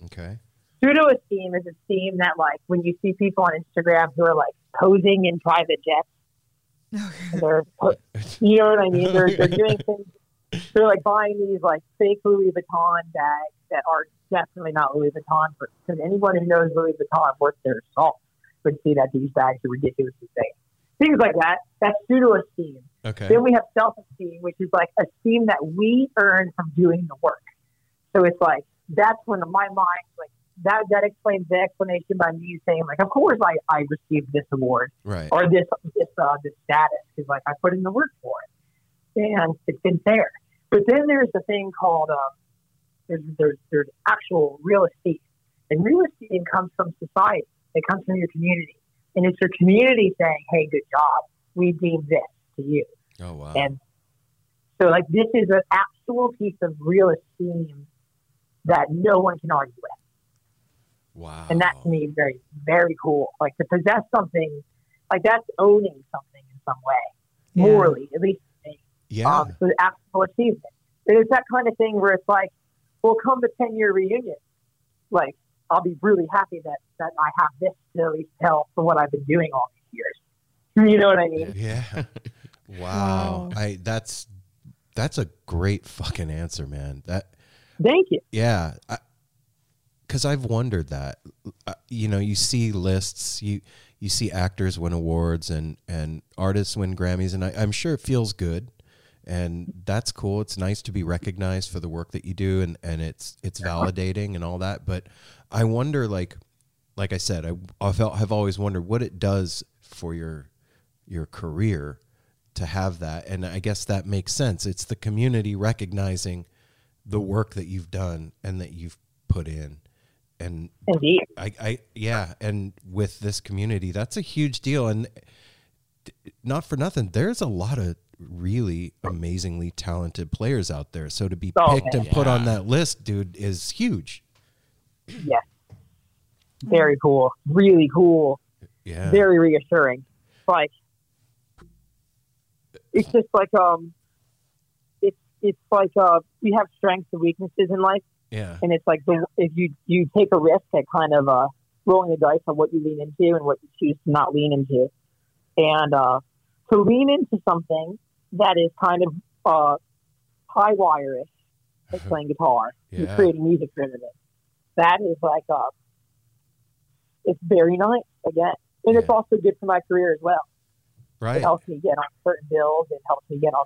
Okay.
Pseudo esteem is a esteem that, like, when you see people on Instagram who are like posing in private jets, they're, you know what I mean? They're, they're doing [laughs] things, they're like buying these like fake Louis Vuitton bags that are definitely not Louis Vuitton. Because anyone who knows Louis Vuitton worth their salt would see that these bags are ridiculously fake. Things like that. That's pseudo esteem.
Okay.
Then we have self esteem, which is like esteem that we earn from doing the work. So it's like that's when my mind like that that explains the explanation by me saying like, of course I, I received this award
Right.
or this this uh, this status because like I put in the work for it, and it's been fair. But then there's a thing called um, there's there's there's actual real estate and real estate comes from society. It comes from your community, and it's your community saying, "Hey, good job. We deem this to you."
Oh wow.
And so, like, this is an actual piece of real esteem that no one can argue with.
Wow.
And that to me is very, very cool. Like, to possess something, like, that's owning something in some way,
Yeah.
morally, at least to me.
yeah.
Um, so, the actual achievement. And it's that kind of thing where it's like, well, come the 10 year reunion, like, I'll be really happy that, that I have this to at least tell for what I've been doing all these years. [laughs] You know what I mean?
Yeah. [laughs] Wow.
Wow.
I that's that's a great fucking answer, man. That
Thank you.
yeah. Because I've wondered that. Uh, You know, you see lists, you you see actors win awards and and artists win Grammys, and I, I'm sure it feels good, and that's cool. It's nice to be recognized for the work that you do, and and it's it's validating and all that. But I wonder, like like I said, I I felt have always wondered what it does for your your career to have that, and I guess that makes sense. It's the community recognizing the work that you've done and that you've put in and
Indeed.
I, I yeah and with this community that's a huge deal and not for nothing there's a lot of really amazingly talented players out there so to be
Oh,
picked and put on that list dude is huge
Yes. Very cool. Really cool.
yeah
Very reassuring. Like it's just like um it's it's like uh we have strengths and weaknesses in life
yeah
and it's like the, if you you take a risk at kind of uh rolling the dice on what you lean into and what you choose to not lean into. And uh to lean into something that is kind of uh high wire-ish, like playing guitar,
Yeah.
creating music for it. That is like uh it's very nice again. And it's also good for my career as well.
Right, it
helps me get on certain bills. It helps me get on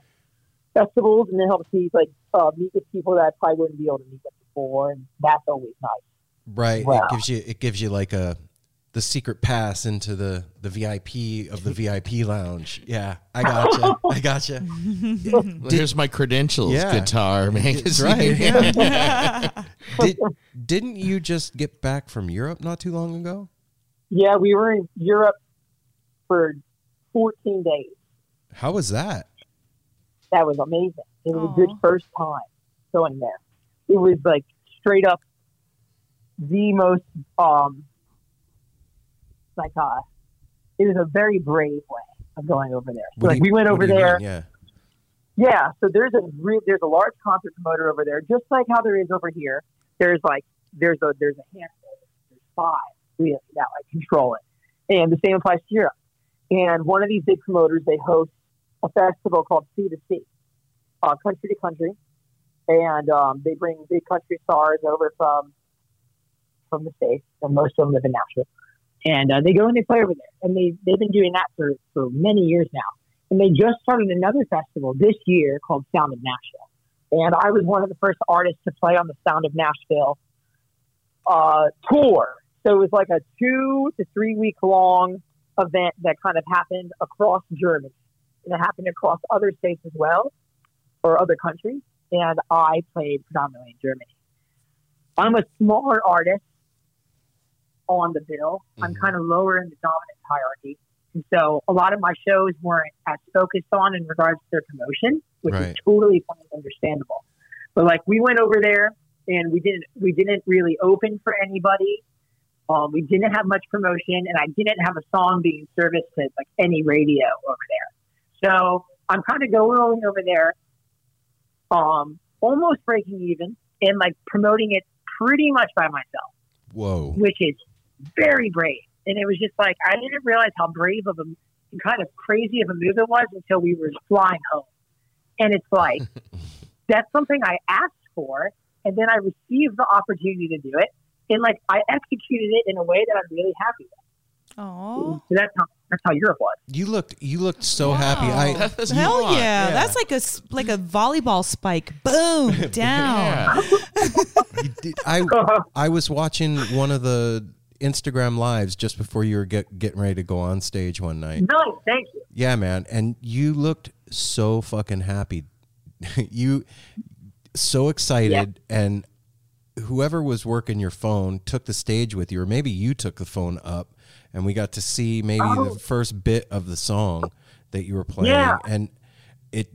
festivals, and it helps me like uh, meet with people that I probably wouldn't be able to meet with before, and that's always nice.
right
Wow.
it gives you it gives you like a the secret pass into the the vip of the vip lounge yeah i got gotcha [laughs] i got gotcha
Here's my credentials,
Yeah.
guitar
man.
That's [laughs]
right yeah. [laughs] Did, didn't you just get back from europe not too long ago
Yeah, we were in Europe for 14 days.
how was that
That was amazing. It was
Aw.
a good first time going there. It was like straight up the most um like uh it was a very brave way of going over there. So like
you-
we went over there.
mean? yeah
Yeah, so there's a re- there's a large concert promoter over there, just like how there is over here. There's like there's a there's a handful, there's five really that like control it, and the same applies to Europe. And one of these big promoters, they host a festival called Sea to Sea, uh, country to country, and um, they bring big country stars over from from the states, and most of them live in Nashville. And uh, they go and they play over there, and they they've been doing that for for many years now. And they just started another festival this year called Sound of Nashville. And I was one of the first artists to play on the Sound of Nashville uh, tour. So it was like a two to three week long event that kind of happened across Germany. And it happened across other states as well, or other countries. And I played predominantly in Germany. I'm a smaller artist on the bill. I'm kind of lower in the dominance hierarchy. And so a lot of my shows weren't as focused on in regards to their promotion, which is totally understandable. But like we went over there and we didn't we didn't really open for anybody. Um, we didn't have much promotion, and I didn't have a song being serviced to like any radio over there. So I'm kind of going over there, um, almost breaking even, and like promoting it pretty much by myself
Whoa.
which is very brave. And it was just like I didn't realize how brave of a and kind of crazy of a move it was until we were flying home. And it's like [laughs] that's something I asked for, and then I received the opportunity to do it, and like I executed it in a way that I'm really happy with.
Oh,
So that's how that's how Europe was.
You looked you looked so happy. I
That's
hell
not-
yeah. That's like a s- like a volleyball spike. Boom, [laughs] down. [laughs]
Did, I [laughs] I was watching one of the Instagram lives just before you were get, getting ready to go on stage one night.
No, thank you.
Yeah, man, and you looked so fucking happy. you so excited and whoever was working your phone took the stage with you or maybe you took the phone up and we got to see maybe
Oh.
the first bit of the song that you were playing
Yeah.
and it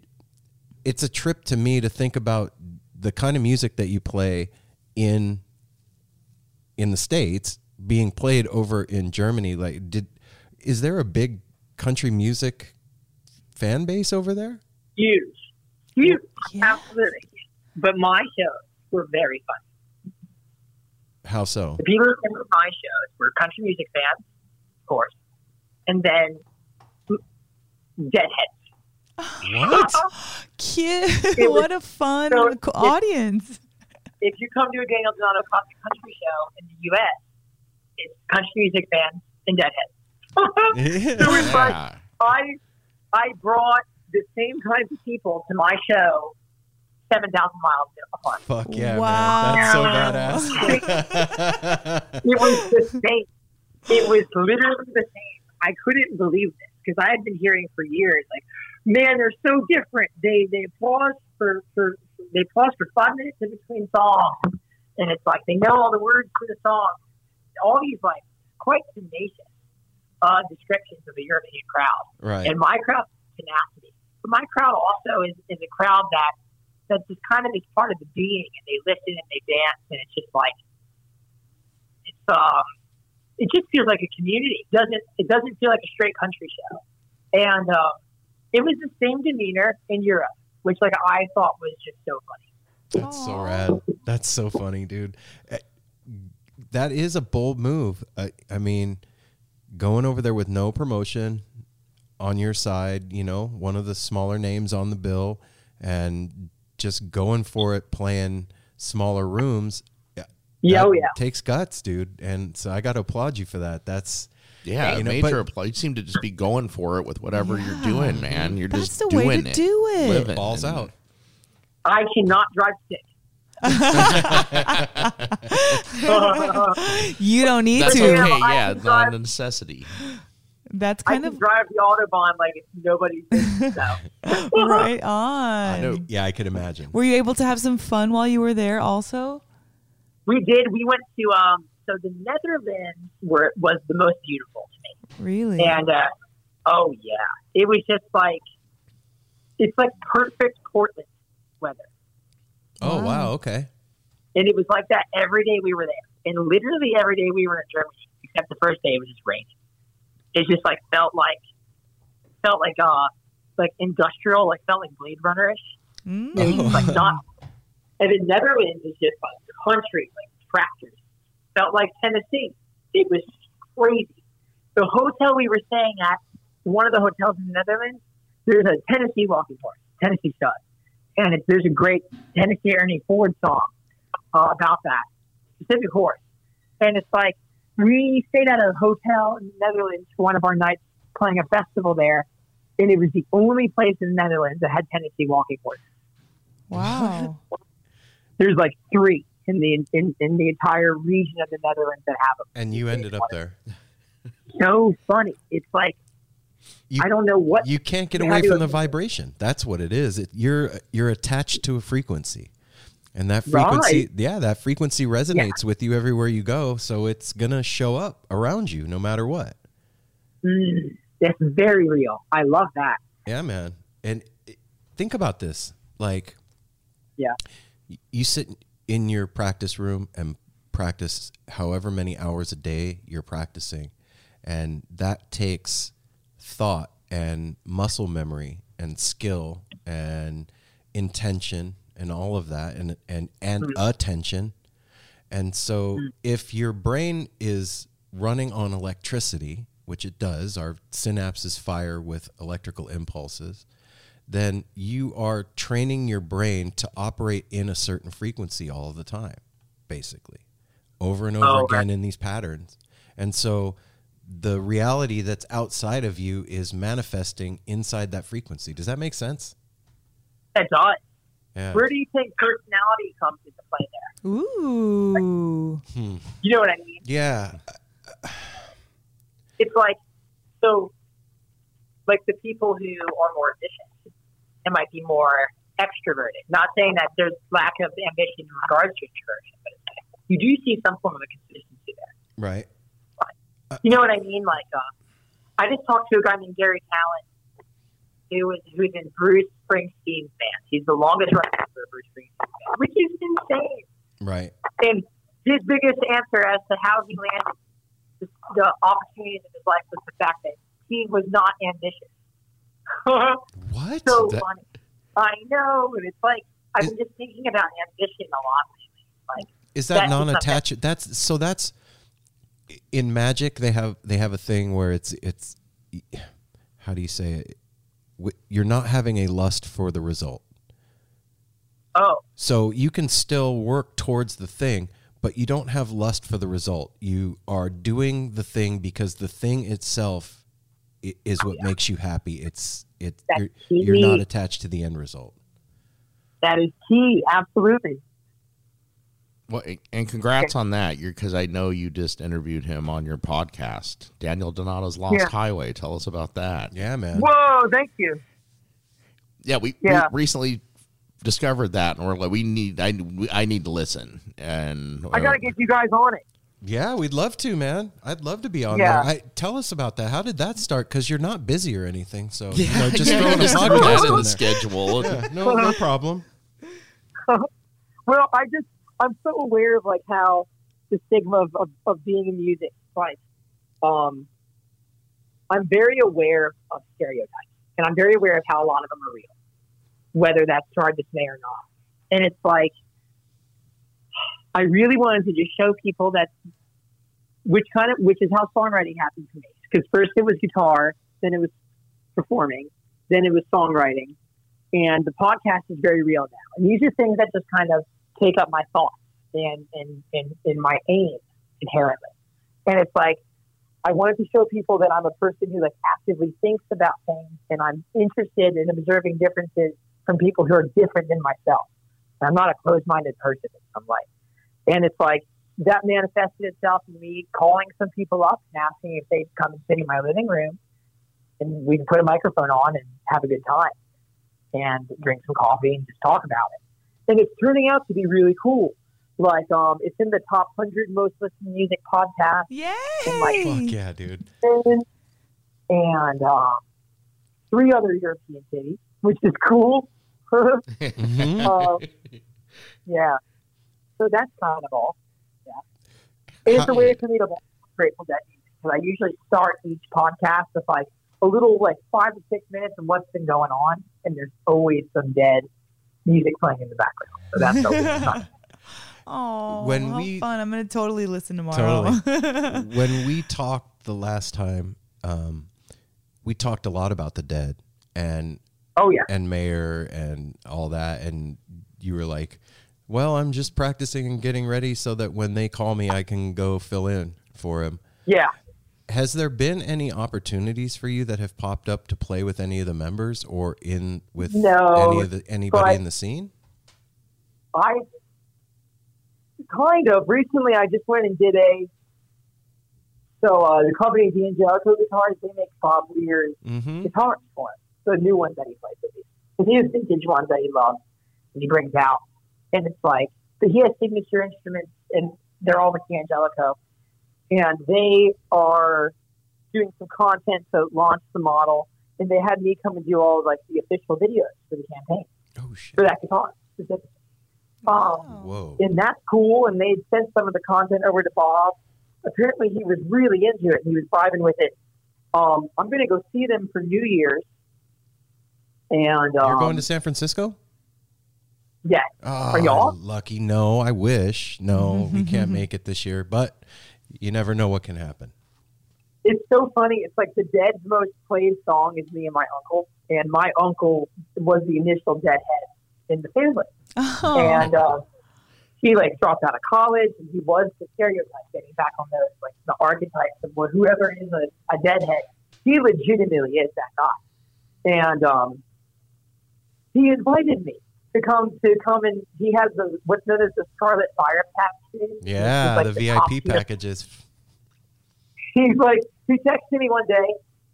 it's a trip to me to think about the kind of music that you play in in the states being played over in Germany like did is there a big country music fan base over there
Huge, huge,
Yeah.
absolutely. But my shows were very fun.
how so
The people who came to my shows were country music fans, of course, and then Deadheads.
what [laughs]
Cute.
Was
what a fun
so-
audience.
If you come to a Daniel Donato Cosmic Country show in the U.S., it's country music fans and Deadheads. [laughs] so it's like
Yeah.
I, I brought the same kinds of people to my show seven thousand miles apart.
Fuck yeah,
Wow.
man. That's so badass.
It was the [laughs] same. It was literally the same. I couldn't believe this because I had been hearing for years, like, man, they're so different. They they pause for, for they pause for five minutes in between songs, and it's like they know all the words to the song. All these like quite tenacious uh, descriptions of the European crowd.
right.
And my crowd tenacity. But my crowd also is, is a crowd that that just kind of is part of the being and they listen and they dance and it's just like it's um it just feels like a community. It doesn't it doesn't feel like a straight country show. And um it was the same demeanor in Europe, which like I thought was just so funny.
That's so rad. That's so funny, dude. Eh, That is a bold move. I, I mean, going over there with no promotion on your side, you know, one of the smaller names on the bill, and just going for it, playing smaller rooms.
Yeah, oh yeah.
takes guts, dude. And so I got to applaud you for that. That's
Yeah,
You know,
major applaud. You seem to just be going for it with whatever
Yeah.
you're doing, man. You're
That's
just
the way
doing
to
it.
do it.
living
balls
and-
out.
I cannot drive stick. [laughs]
You don't need
That's
to.
okay.
Yeah, I
Yeah, not a necessity.
That's
I
kind
can
of
drive the Autobahn like it's nobody's. [laughs] So.
right on.
know. Yeah, I could imagine.
Were you able to have some fun while you were there also?
We did. We went to um. So the Netherlands were was the most beautiful to me,
Really?
and uh, oh yeah, it was just like it's like perfect Portland weather,
Oh
Wow.
wow. Okay.
and it was like that every day we were there, and literally every day we were in Germany, except the first day it was just raining. It just like felt like felt like uh like industrial, like felt like Blade Runner ish.
Mm.
It was just like not. And the Netherlands is just like country, like tractors. Felt like Tennessee. It was crazy. The hotel we were staying at, one of the hotels in the Netherlands, there's a Tennessee walking horse, Tennessee stud, and it's, there's a great Tennessee Ernie Ford song uh, about that specific horse, and it's like we stayed at a hotel in the Netherlands for one of our nights playing a festival there, and it was the only place in the Netherlands that had Tennessee walking horses.
Wow.
There's like three in the in, in the entire region of the Netherlands that have them.
And you ended up there.
So funny. It's like
You-
I don't know what
You can't get away from the vibration. That's what it is. It, you're you're attached to a frequency. And that frequency,
Right.
yeah, that frequency resonates with you everywhere you go. So it's going to show up around you no matter what.
Mm, that's very real. I love that.
Yeah, man. And think about this. Like,
Yeah.
You sit in your practice room and practice however many hours a day you're practicing. And that takes thought and muscle memory and skill and intention and all of that and and and mm-hmm. attention. And so mm-hmm. if your brain is running on electricity, which it does, our synapses fire with electrical impulses, then you are training your brain to operate in a certain frequency all the time, basically, over and over
Oh, okay.
again in these patterns. And so the reality that's outside of you is manifesting inside that frequency. Does that make sense?
That does.
Yeah.
Where do you think personality comes into play there?
Ooh.
Hmm.
You know what I mean?
Yeah.
It's like so like the people who are more ambitious and might be more extroverted. Not saying that there's lack of ambition in regards to introversion, but you do see some form of a consistency there.
Right.
You know what I mean? Like, uh, I just talked to a guy named Garry Tallent, who was who's in Bruce Springsteen's band. He's the longest running member of Bruce Springsteen's band, which is insane.
Right.
And his biggest answer as to how he landed the, the opportunities in his life was the fact that he was not ambitious.
What?
so
That-
funny. I know, and it's like I've been just thinking about ambition a lot lately. Like,
Is that
That's
non-attached? That's so that's in magic they have they have a thing where it's it's how do you say it? You're not having a lust for the result.
oh,
So you can still work towards the thing, but you don't have lust for the result. You are doing the thing because the thing itself is what makes you happy. It's it you're, you're not attached to the end result.
that is key. Absolutely.
Well, and congrats on that. You're because I know you just interviewed him on your podcast, Daniel Donato's Lost
Yeah.
Highway. Tell us about that.
Yeah, man.
Whoa, thank you.
Yeah, we,
Yeah.
we recently discovered that, and we're like, we need, I, we, I need to listen. And
I got to get you guys on it.
Yeah, we'd love to, man. I'd love to be on
Yeah.
there. I, tell us about that. How did that start? Because you're not busy or anything, so
yeah,
you know, just
yeah,
throwing a podcast
in
in
the schedule.
Yeah, no, no [laughs] problem. [laughs]
Well, I just I'm so aware of like how the stigma of, of, of being in music, like um, I'm very aware of stereotypes, and I'm very aware of how a lot of them are real, whether that's to our dismay or not. And it's like I really wanted to just show people that which kind of which is how songwriting happened to me. Because first it was guitar, then it was performing, then it was songwriting, and the podcast is very real now. And these are things that just kind of take up my thoughts and and and, and my aim inherently. And it's like I wanted to show people that I'm a person who like actively thinks about things and I'm interested in observing differences from people who are different than myself. And I'm not a closed-minded person in some way. And it's like that manifested itself in me calling some people up and asking if they'd come and sit in my living room and we can put a microphone on and have a good time and drink some coffee and just talk about it. And it's turning out to be really cool. Like, um, it's in the top 100 most listened music podcast.
Yay!
Fuck yeah, dude.
and um, three other European cities, which is cool.
Mhm. [laughs] [laughs]
um, yeah. So that's kind of all. Yeah. It's a way for me to be grateful dead because I usually start each podcast with like a little like five to six minutes of what's been going on, and there's always some dead music playing in the background. So that's always fun.
Oh,
When
how
we-
fun! I'm gonna totally listen tomorrow. [laughs]
when we talked the last time, um, we talked a lot about the dead, and
Oh yeah.
and Mayer and all that and you were like well i'm just practicing and getting ready so that when they call me i can go fill in for him
Yeah.
has there been any opportunities for you that have popped up to play with any of the members or in with
No,
any of the anybody in the scene
I kind of recently. I just went and did a. So uh, the company D'Angelico Guitars, they make Bob Weir's
mm-hmm.
guitars for him. The new ones that he plays with. Because he has vintage ones that he loves, and he brings out. And it's like, but he has signature instruments, and they're all with D'Angelico, and they are doing some content to launch the model, and they had me come and do all like the official videos for the campaign
oh shit
for that guitar specifically. Um,
whoa
and that's cool. And they sent some of the content over to Bob. Apparently, he was really into it. He was vibing with it. Um, I'm going to go see them for New Year's. And um,
you're going to san francisco
yeah,
oh,
y'all?
lucky. No i wish. No we [laughs] can't make it this year but you never know what can happen.
It's so funny. It's like the Dead's most played song is "Me and My Uncle," and my uncle was the initial Deadhead in the family.
Oh.
and uh, he like dropped out of college and he was the stereotype getting back on those like the archetypes of what whoever is a, a deadhead he legitimately is that guy. And um, he invited me to come to come and he has the what's known as the scarlet fire package
yeah
like
the
top
vip packages
he's like he texted me one day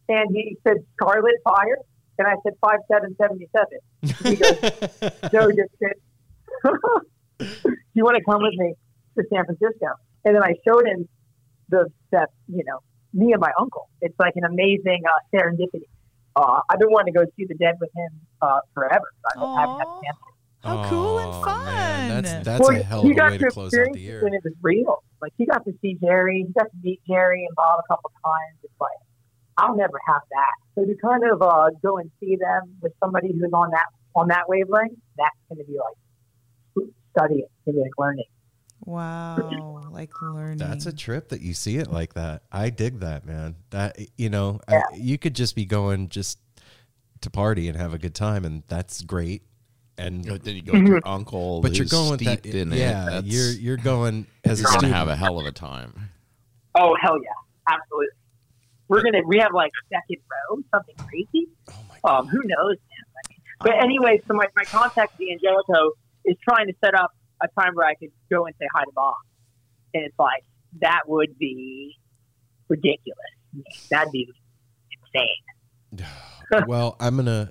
and he said scarlet fire and i said five seven seventy seven he goes Joe just said, "Do you want to come with me to San Francisco?" And then I showed him the that you know me and my uncle. It's like an amazing uh, serendipity. Uh, I've been wanting to go see the Dead with him uh, forever. but I haven't had the chance.
How cool and fun.
man, that's that's
Well,
a hell
he
of a
got
way
to
to close out the year
when it was real. Like he got to see Jerry, he got to meet Jerry and Bob a couple times. It's like I'll never have that. So to kind of uh, go and see them with somebody who's on that on that wavelength, that's going to be like studying, it's going to be like learning.
Wow. Like learning.
That's a trip that you see it like that. I dig that, man. That you know, I, you could just be going just to party and have a good time, and that's great. And
You know, then you go with your uncle,
but you're going with that.
steeped in it.
yeah, you're you're going as
you're
a
gonna
student.
have a hell of a time.
Oh hell yeah, absolutely. We're gonna we have like second row, something crazy.
oh my god.
Um, who knows, man? But anyway, so my, my contact Angelico, is trying to set up a time where I could go and say hi to Bob, and it's like that would be ridiculous. That'd be insane. [sighs]
well, I'm gonna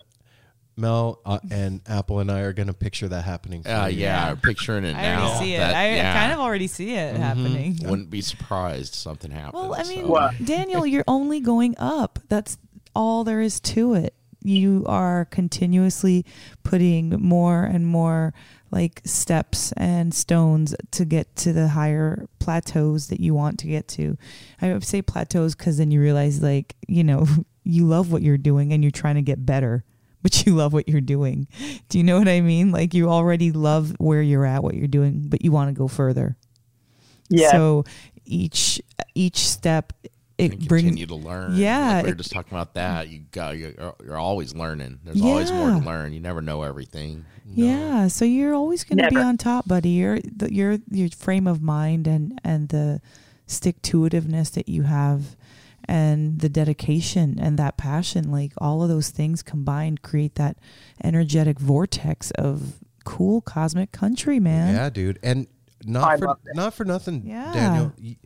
Mel uh, and Apple and I are gonna picture that happening. For
Uh,
you.
yeah, I'm picturing it
I
now.
already see it.
That-
I
yeah.
kind of already see it
Mhm.
happening.
wouldn't be surprised if something happens.
Well, I mean,
so.
Daniel, you're only going up. That's all there is to it. You are continuously putting more and more like steps and stones to get to the higher plateaus that you want to get to. I would say plateaus because then you realize, like, you know, [laughs] you love what you're doing and you're trying to get better, [laughs] but you love what you're doing. Do you know what I mean? Like, you already love where you're at, what you're doing, but you want to go further.
Yeah.
So each each step
and
it brings
you to learn.
Yeah,
like we were
it-
just talking about that. You got you're, you're always learning. There's always more to learn. You never know everything.
yeah. So you're always going to be on top, buddy. Your your your frame of mind and and the stick to itiveness that you have and the dedication and that passion like all of those things combined create that energetic vortex of cool cosmic country man
Yeah, dude, and
I
not for not for nothing,
Yeah.
Daniel. y-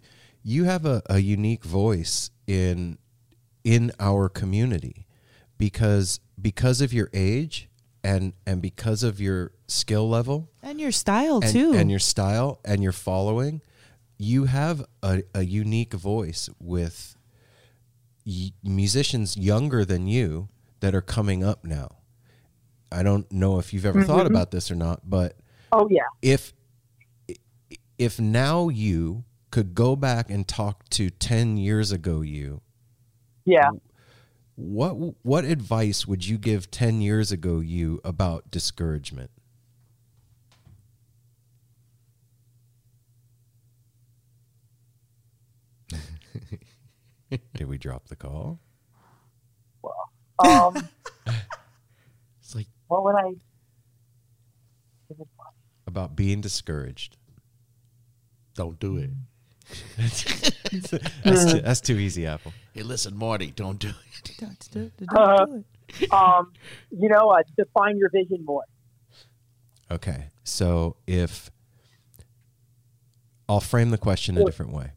You have a, a unique voice in in our community because because of your age and and because of your skill level
and your style
and,
too
and your style and your following, you have a, a unique voice with y- musicians younger than you that are coming up now. I don't know if you've ever thought
Mhm.
about this or not, but
Oh yeah.
if if now you could go back and talk to 10 years ago you
Yeah.
what what advice would you give 10 years ago you about discouragement [laughs] did we drop the call Well
Um, [laughs] it's like what would I?
About being discouraged.
Don't do it. [laughs]
that's, too, that's too easy, Apple.
Hey, listen, Marty, don't do it. [laughs]
Don't, don't, don't
Uh,
do it.
Um, you know, uh, define your vision more.
Okay. So if I'll frame the question a different way.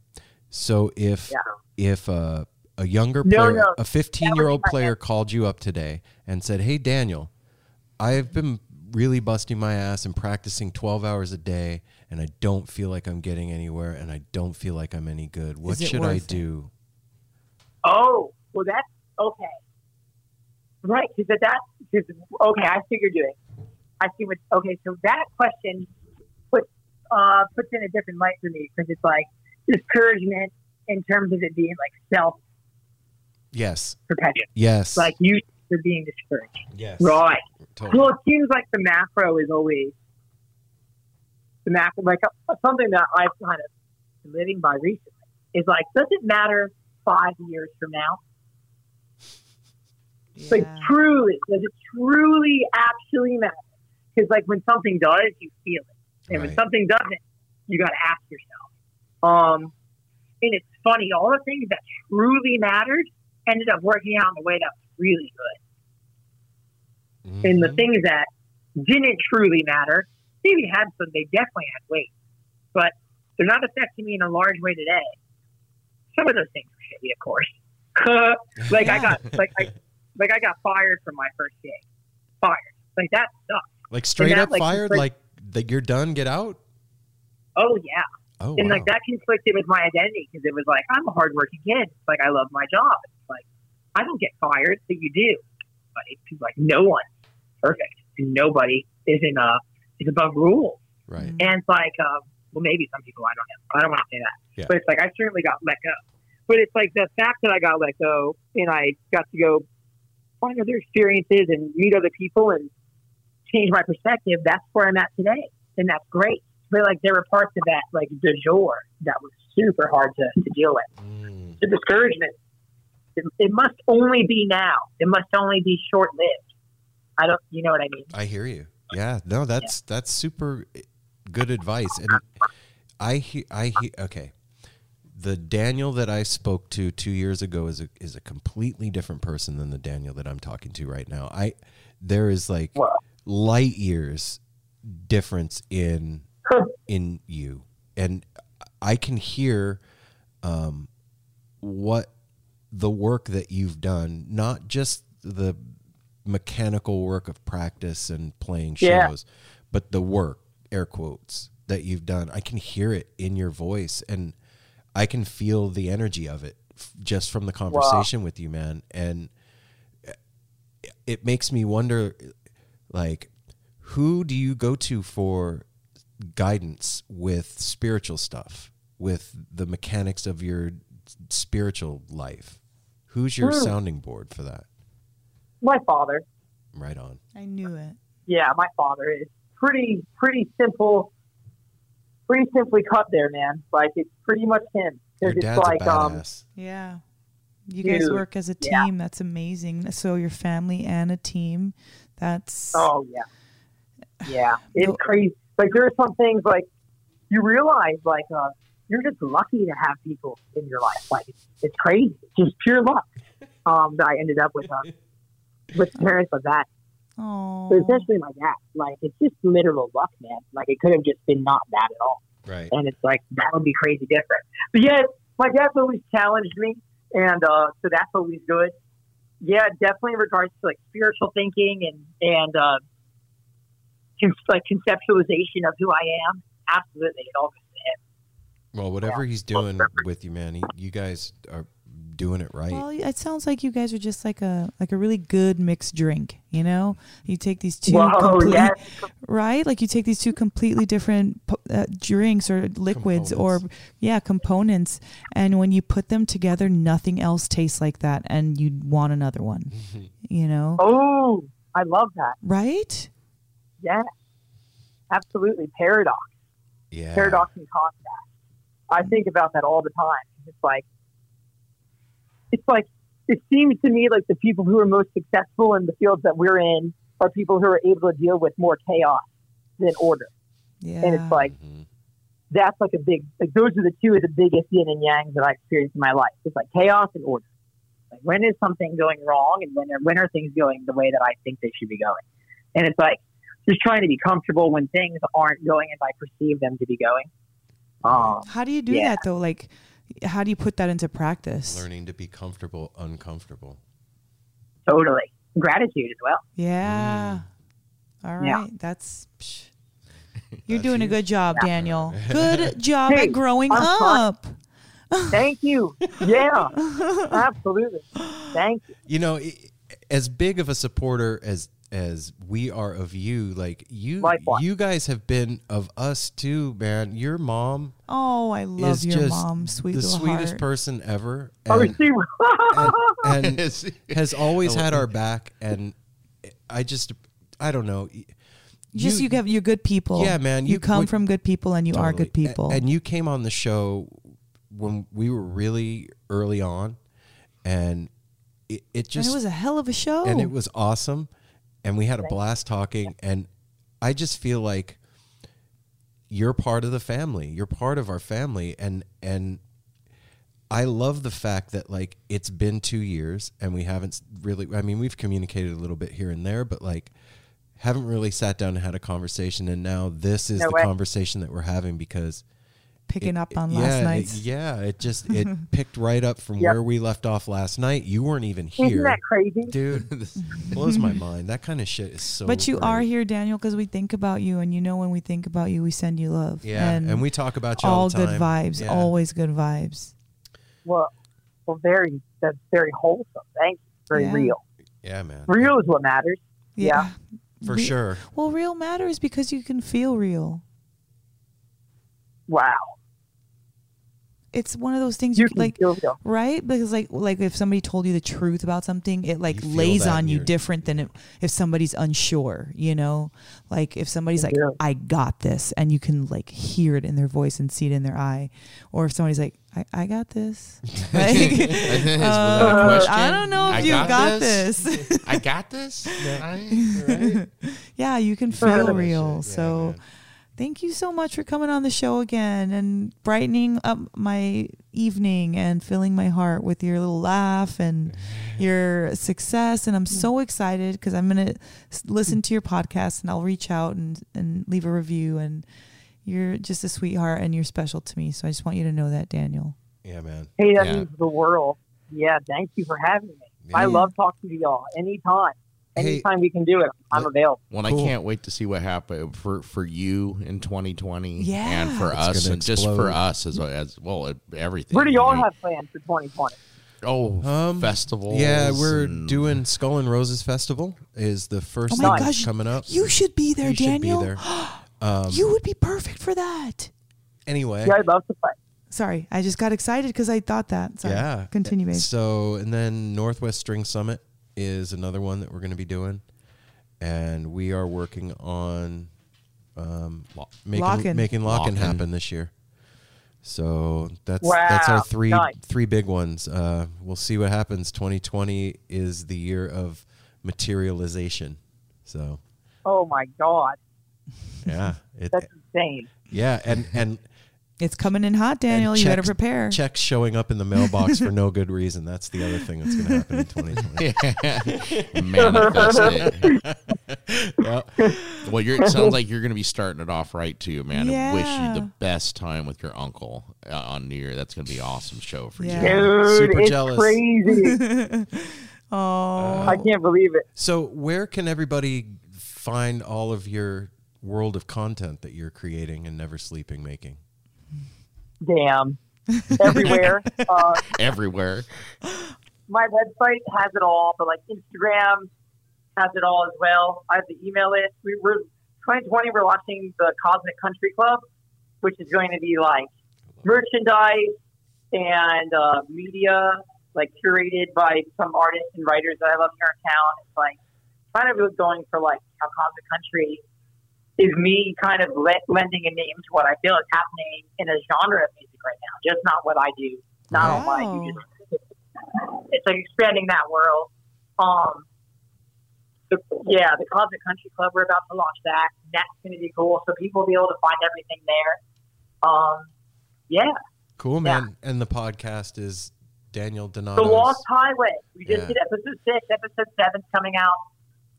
So if
Yeah.
if a a younger
No,
player,
no.
a 15 year old player called you up today and said, "Hey Daniel, I've been really busting my ass and practicing 12 hours a day and I don't feel like I'm getting anywhere and I don't feel like I'm any good. What should I
worth it?
do?"
Oh, well, that's okay. Right, because that, cause, okay, I see you're doing. I see what, okay, so that question puts, uh, puts in a different light for me because it's like discouragement in terms of it being like self
Yes.
perpetuation.
Yes.
Like you for being discouraged.
yes.
Right.
Totally.
Well, it seems like the macro is always the macro, like something that I've kind of been living by recently is like, does it matter five years from now? Like truly, does it truly actually matter? Because like when something does, you feel it, and when something doesn't, you got to ask yourself. Um, and it's funny, all the things that truly mattered ended up working out in a way that was really good. And the
Mhm.
things that didn't truly matter, maybe had some, they definitely had weight, but they're not affecting me in a large way today. Some of those things were shitty, of course. [laughs] like I got, like I, like I got fired from my first gig. Fired. Like that sucked.
Like straight
that,
up
like,
fired
like-
like that you're done, get out?
Oh yeah.
Oh,
and
wow.
like that conflicted with my identity because it was like I'm a hardworking kid. Like I love my job. It's like I don't get fired, but you do. But it's like no one perfect, and nobody is in uh is above rules.
right.
And it's like, um, well, maybe some people I don't know. I don't want to say that,
Yeah.
but it's like I certainly got let go. But it's like the fact that I got let go and I got to go find other experiences and meet other people and change my perspective. That's where I'm at today, and that's great. But like there were parts of that, like de jour, that was super hard to, to deal with.
Mm.
The discouragement. It, it must only be now. It must only be short lived. I don't. You know what I mean?
I hear you. Yeah, no, that's that's super good advice, and I he, I he, okay. The Daniel that I spoke to two years ago is a is a completely different person than the Daniel that I'm talking to right now. I there is like
Wow.
light years difference in [laughs] in you, and I can hear um, what the work that you've done, not just the mechanical work of practice and playing
Yeah.
shows, but the work, air quotes, that you've done. I can hear it in your voice and I can feel the energy of it f- just from the conversation with you, man. And it makes me wonder like who do you go to for guidance with spiritual stuff, with the mechanics of your spiritual life? Who's your
Hmm.
sounding board for that?
My father.
Right on.
I knew it.
yeah, my father is pretty pretty simple, pretty simply cut there, man. Like it's pretty much him.
Your
Because
dad's
it's like
a
um,
badass.
Yeah. You guys work as a
yeah.
team. That's amazing. So your family and a team. That's
oh yeah, yeah, [laughs] it's crazy. Like there are some things like you realize like uh, you're just lucky to have people in your life. Like it's, it's crazy, just pure luck. [laughs] Um, that I ended up with uh, with parents like that.
oh
So essentially, my dad. Like it's just literal luck, man. Like it could have just been not that at all.
Right.
and it's like that would be crazy different. But yeah, my dad's always challenged me, and uh, so that's always good. Yeah, definitely in regards to like spiritual thinking and and uh, con- like conceptualization of who I am. Absolutely, it all goes to him.
Well, whatever he's doing with you, man, he, you guys are doing it right.
Well, it sounds like you guys are just like a like a really good mixed drink. You know, you take these two
Whoa,
complete- [laughs]
yes.
right? Like you take these two completely different uh, drinks or liquids or yeah, components, and when you put them together, nothing else tastes like that, and you'd want another one. You know,
Oh, I love that.
right?
Yeah, absolutely. Paradox,
yeah.
paradox and contact. I think about that all the time. It's like, it's like, it seems to me like the people who are most successful in the fields that we're in are people who are able to deal with more chaos than order.
Yeah.
And it's like that's like a big like those are the two of the biggest yin and yangs that I experienced in my life. It's like chaos and order. Like when is something going wrong and when are when are things going the way that I think they should be going? And it's like just trying to be comfortable when things aren't going as I perceive them to be going. Um,
how do you do
yeah.
that though? Like, how do you put that into practice?
Learning to be comfortable, uncomfortable.
totally. Gratitude as well.
Yeah. Mm. All right.
Yeah.
That's. psh. You're
That's
doing a good job, Daniel. [laughs] Good job
Hey,
at growing
I'm fine.
up.
Thank you. Yeah. Absolutely. Thank you.
You know, as big of a supporter as as we are of you, like you,
Likewise.
you guys have been of us too, man. Your mom
Oh, I love
is
your
just
mom, sweet
the sweetest
heart.
person ever.
Oh,
And-
she [laughs]
and, and has always had our back and i just i don't know
Just you, have you're good people.
Yeah, man,
You,
you-
come
we-
from good people, and you are good people.
A- and you came on the show when we were really early on and it, it
And
just
it was a hell of a show.
and it was awesome and we had a blast talking and i just feel like you're part of the family. You're part of our family and and i love the fact that like it's been two years and we haven't really i mean we've communicated a little bit here and there but like haven't really sat down and had a conversation and now this is
No
the
way.
conversation that we're having because
picking
it-
up on
yeah,
last night.
yeah it just [laughs] it picked right up from
Yep.
where we left off last night you weren't even
Isn't
here
that crazy?
dude this blows my mind that kind of shit is so
but you are here, Daniel, because we think about you, and you know when we think about you, we send you love.
yeah and, we talk about you all,
all
the
good vibes,
Yeah.
always good vibes.
Well, well, very. That's very wholesome. Thank you. Very
Yeah.
real.
yeah man
Real is what matters.
Yeah,
for
Re-
sure
Well, real matters because you can feel real.
Wow.
It's one of those things
You
you
can
like,
feel real.
right? Because like, like if somebody told you the truth about something, it like lays on you different than if, if somebody's unsure. You know, like if somebody's like,
Yeah.
"I got this," and you can like hear it in their voice and see it in their eye, or if somebody's like, "I, I got this," [laughs] [laughs] like,
Was
uh. I don't know if
I
you
got
got,
this?
this.
I got this. [laughs] I-
yeah, you can feel real.
Yeah,
so.
man.
Thank you so much for coming on the show again and brightening up my evening and filling my heart with your little laugh and your success. And I'm so excited because I'm going to listen to your podcast and I'll reach out and, and leave a review. And you're just a sweetheart and you're special to me. So I just want you to know that, Daniel.
yeah man
Hey, that
Yeah.
means the world. Yeah. Thank you for having me. I love talking to y'all anytime.
Hey.
Anytime we can do it, I'm
Yeah.
available.
Well,
Cool.
I can't wait to see what happened for for you in 2020,
Yeah.
and for
It's
us,
gonna
and just for us as as well, everything.
What do y'all have plans for 2020?
Oh,
Um,
festivals.
yeah we're
and-
doing skull and roses festival is the first
Oh my gosh,
coming up
You should be there,
You should be
Daniel.
there. [gasps] um,
you would be perfect for that.
anyway
Yeah, I'd love to play.
Sorry, I just got excited because I thought that. Sorry.
Yeah.
Continue, babe.
So, and then Northwest String Summit is another one that we're going to be doing. And we are working on um, making
Lockn'.
making locking
Lockn'.
happen this year. So that's that's our three
nice.
three big ones. Uh, we'll see what happens. 2020 is the year of materialization. So
Oh my God.
yeah, it,
That's insane.
yeah, and and
It's coming in hot, Daniel. You better
checks-
prepare.
checks showing up in the mailbox for no [laughs] good reason. That's the other thing that's going to happen in 2020.
manifest it.
Yeah.
Well, you're, it sounds like you're going to be starting it off right too, man. I wish you the best time with your uncle uh, on New Year. That's going to be an awesome show for
Yeah.
you.
Dude,
super
it's
jealous.
crazy. [laughs] [laughs]
oh,
I can't believe it.
So, where can everybody find all of your world of content that you're creating and never sleeping making?
Damn. [laughs] Everywhere. uh,
Everywhere.
my website has it all, but like Instagram has it all as well. I have the email list. We were 2020. We're launching the Cosmic Country Club, which is going to be like merchandise and uh, media, like curated by some artists and writers that I love here in town. It's like kind of going for like how Cosmic Country is me kind of le- lending a name to what I feel is happening in a genre of music right now, just not what I do, not on what I do, just it's like expanding that world. Um, the, yeah, the Cosmic Country Club. We're about to launch that. That's going to be cool. So people will be able to find everything there. Um, yeah,
Cool, man. And the podcast is Daniel
The Lost Highway. We just
Yeah.
did episode six. Episode seven's coming out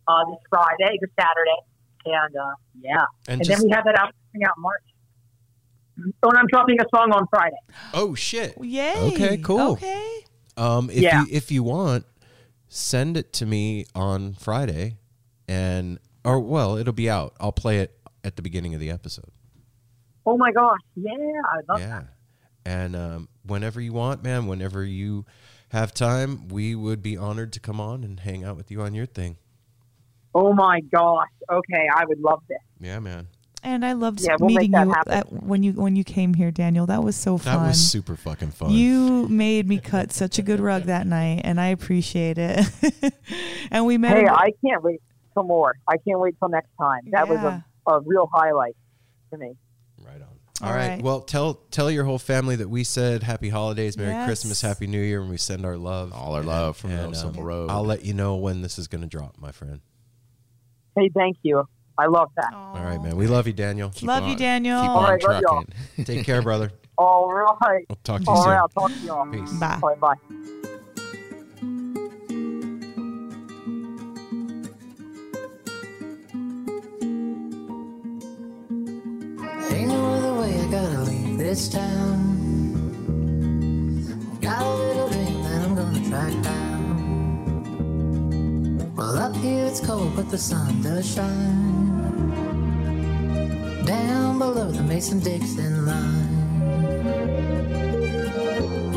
uh, this Friday, this Saturday, and uh, yeah,
And
and,
just-
then we have that out coming out in March. Oh, and I'm dropping a song on Friday.
Oh shit.
Yay.
Okay, cool.
Okay.
Um, if
Yeah.
you if you want, send it to me on Friday, and or well, it'll be out. I'll play it at the beginning of the episode.
Oh my gosh, yeah, I love
yeah,
that.
and um, whenever you want, man, whenever you have time, we would be honored to come on and hang out with you on your thing.
Oh my gosh. Okay, I would love this.
Yeah, man.
And I loved
Yeah, we'll
meeting you at, when you when you came here, Daniel. That was so fun.
That was super fucking fun.
You made me cut such a good rug that night, and I appreciate it. [laughs] and we met.
Hey,
a-
I can't wait till more. I can't wait till next time. That was a, a real highlight to me.
Right on.
All
All right.
right.
Well, tell tell your whole family that we said Happy Holidays, Merry
Yes.
Christmas, Happy New Year, and we send our love,
All our love from
And,
No
um,
Simple Road.
I'll let you know when this is going to drop, my friend.
Hey, thank you. I love that.
All right, man. We love you, Daniel.
Love you, Daniel.
Keep on
right,
trucking.
Take care, brother. [laughs]
All right.
I'll talk to you
All
soon.
right, I'll talk to y'all.
Peace.
Bye.
All right, bye.
Ain't no other way, I gotta leave this town. Got a little dream that I'm gonna track down. Well, up here it's cold, but the sun does shine. Down below the Mason Dixon line.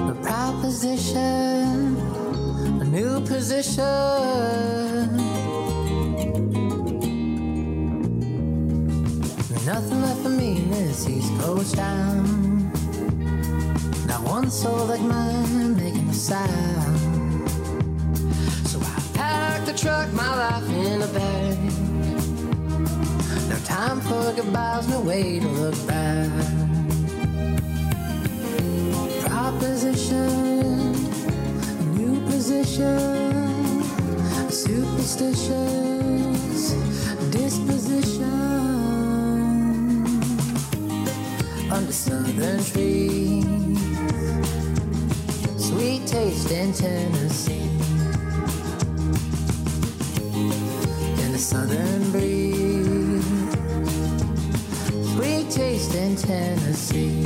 A proposition, a new position. Nothing left for me in this East Coast town. Not one soul like mine making a sound. The truck, my life in a bag. No time for goodbyes, no way to look back. Proposition, new position, superstitious disposition under southern trees. Sweet taste in Tennessee. Southern breeze. Sweet taste in Tennessee.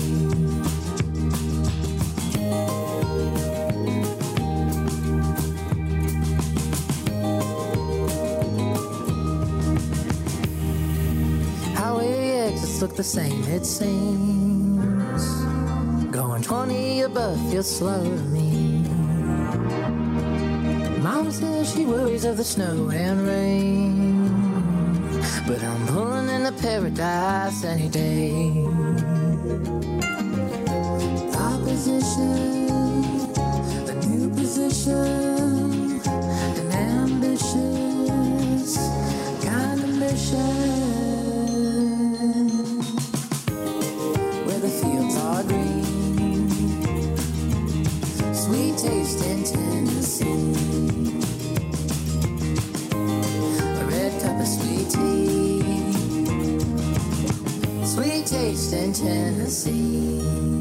Look the same, it seems. Going 20 above feels slow to me. Mama says she worries of the snow and rain. But I'm pulling into paradise any day. Proposition, a new position, Tennessee.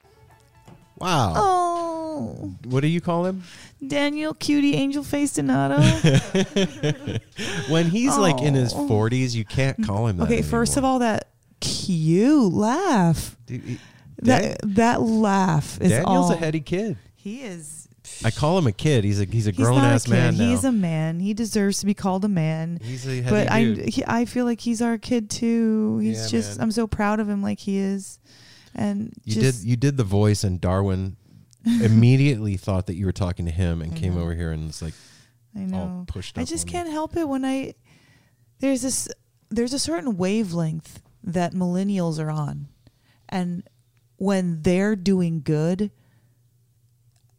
Wow.
Oh,
What do you call him?
Daniel, cutie, angel face Donato. [laughs]
when he's like in his
Oh.
40s, you can't call him that.
Okay, first of all, that cute laugh. that that laugh is
Daniel's
all.
a heady kid.
He is.
I call him a kid. He's a he's a grown ass man now.
He's a man. He deserves to be called a man.
He's a heady
but I he, I feel like he's our kid too. He's
Yeah,
just
man.
I'm so proud of him like he is. And
you did you did the voice, and Darwin [laughs] immediately thought that you were talking to him, and
I
came
know.
over here and was like,
I
all
know.
pushed
I just can't help it when I there's this there's a certain wavelength that millennials are on, and when they're doing good,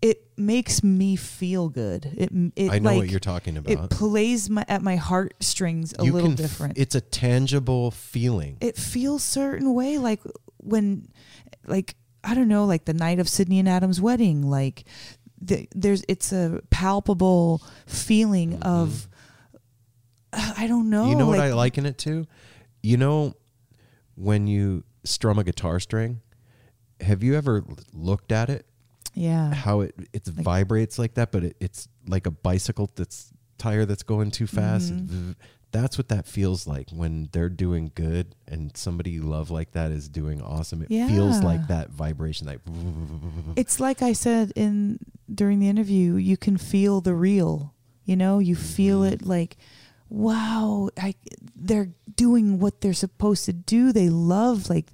it makes me feel good. It, it
I know
like,
what you're talking about.
It plays my at my heartstrings a
You
little
f-
different.
it's a tangible feeling.
it feels certain way like when like i don't know like the night of sydney and adam's wedding like the, there's it's a palpable feeling of i don't know
Mm-hmm. you know what I liken it to? You know when you strum a guitar string, have you ever looked at it?
yeah
How it it vibrates like that, but it, it's like a bicycle that's tire that's going too fast.
Mhm.
That's what that feels like when they're doing good and somebody you love like that is doing awesome. It feels like that vibration, like
it's like i said in during the interview you can feel the real you know you feel
Mm-hmm.
it like wow I, they're doing what they're supposed to do they love like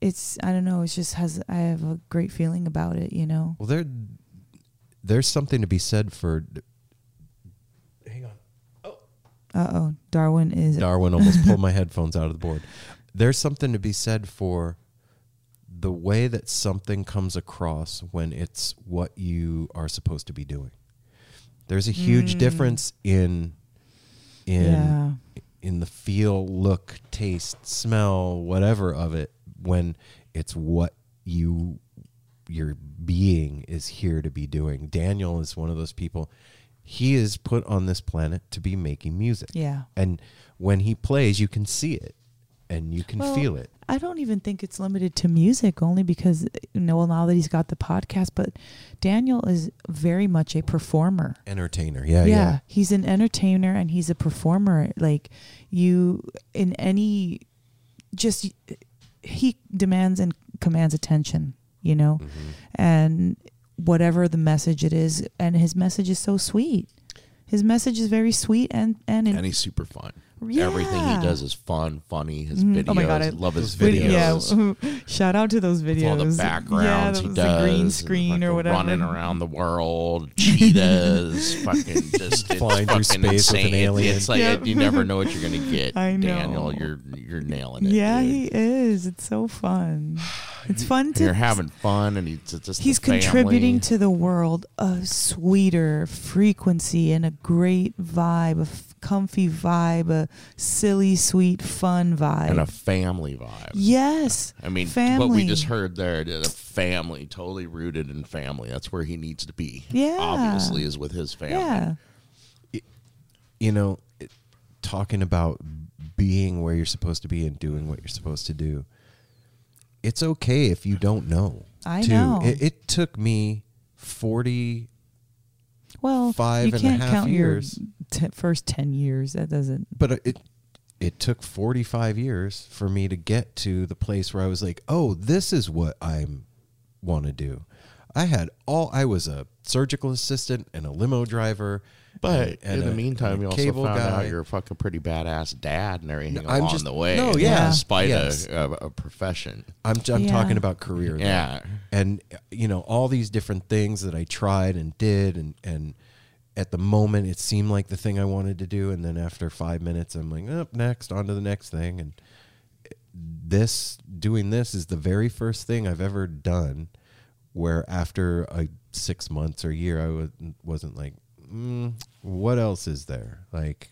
it's i don't know it just has i have a great feeling about it you know
Well, there, there's something to be said for.
Uh-oh darwin is
Darwin almost pulled my headphones out of the board. There's something to be said for the way that something comes across when it's what you are supposed to be doing. There's a huge
Mm.
difference in in
Yeah.
in the feel, look, taste, smell, whatever of it when it's what you your being is here to be doing. Daniel is one of those people. He is put on this planet to be making music.
Yeah.
And when he plays, you can see it and you can
Well,
feel it.
I don't even think it's limited to music, only because you know well, now that he's got the podcast. But Daniel is very much a performer.
Entertainer. Yeah, yeah.
he's an entertainer and he's a performer. Like you in any, just he demands and commands attention. You know,
Mm-hmm.
and whatever the message it is, and his message is so sweet. His message is very sweet and and,
and he's super fun.
Yeah.
Everything he does is fun, funny. His videos,
Oh my God, I
love his
Vid-
videos.
Yeah, [laughs] shout out to those videos.
With all the
yeah,
backgrounds he does,
the green
and
screen or whatever.
running around the world, [laughs] cheetahs, fucking just it's
Flying through
fucking
space with an alien.
It's like
Yep.
you never know what you're gonna [laughs] get.
I know.
Daniel, you're you're nailing it.
Yeah,
dude.
he is. It's so fun. [sighs] It's fun
And
to.
you're having fun, and he's just
He's
the
contributing to the world a sweeter frequency and a great vibe, a f- comfy vibe, a silly, sweet, fun vibe.
and a family vibe.
yes.
I mean,
family.
what we just heard there, a family, totally rooted in family. That's where he needs to be.
Yeah.
Obviously, is with his family.
Yeah.
you know, it, talking about being where you're supposed to be and doing what you're supposed to do. It's okay if you don't know.
I
too.
know.
It, it took me 40
Well,
five
you
and
can't
half
count
years.
your first ten years. That doesn't.
but it it took 45 years for me to get to the place where I was like, "Oh, this is what I want to do." I had all I was a surgical assistant and a limo driver,
But
and- and
in the
a-
meantime,
and a
you also found
guy.
out you're a fucking pretty badass dad and everything
No, I'm
along
just-
the way.
no, yeah.
despite
Yes.
a, a, a profession.
I'm I'm
Yeah.
talking about career. though.
Yeah.
and you know all these different things that I tried and did, and and at the moment it seemed like the thing I wanted to do, and then after five minutes, I'm like, up next, on to the next thing, and this doing this is the very first thing I've ever done where after a six months or a year I was, wasn't like, mm, what else is there like,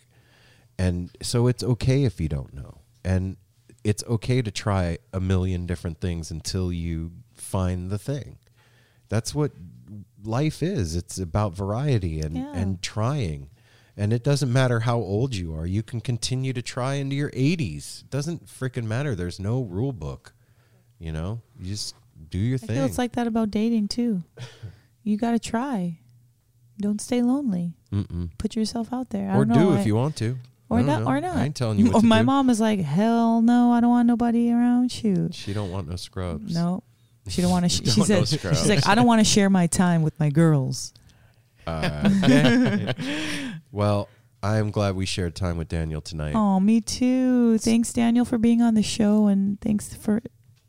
and so it's okay if you don't know, and it's okay to try a million different things until you find the thing. That's what life is. It's about variety and,
Yeah.
and trying. And it doesn't matter how old you are. You can continue to try into your 80s. It doesn't freaking matter. There's no rule book. You know, you just do your
I
thing.
feel it's like that about dating too. [laughs] You got to try. Don't stay lonely.
Mm-mm.
Put yourself out there. I
or
don't know,
do
I-
if you want to.
Or
don't know.
Or not.
I ain't telling you what [laughs] to
my
do.
mom is like, hell no, I don't want nobody around. Shoot.
She don't want no scrubs.
No. She don't [laughs] want to. Sh- she
no
said.
scrubs.
she's like, I don't want to share my time with my girls.
Uh, [laughs] well, I'm glad we shared time with Daniel tonight.
Oh, me too. Thanks, Daniel, for being on the show, and thanks for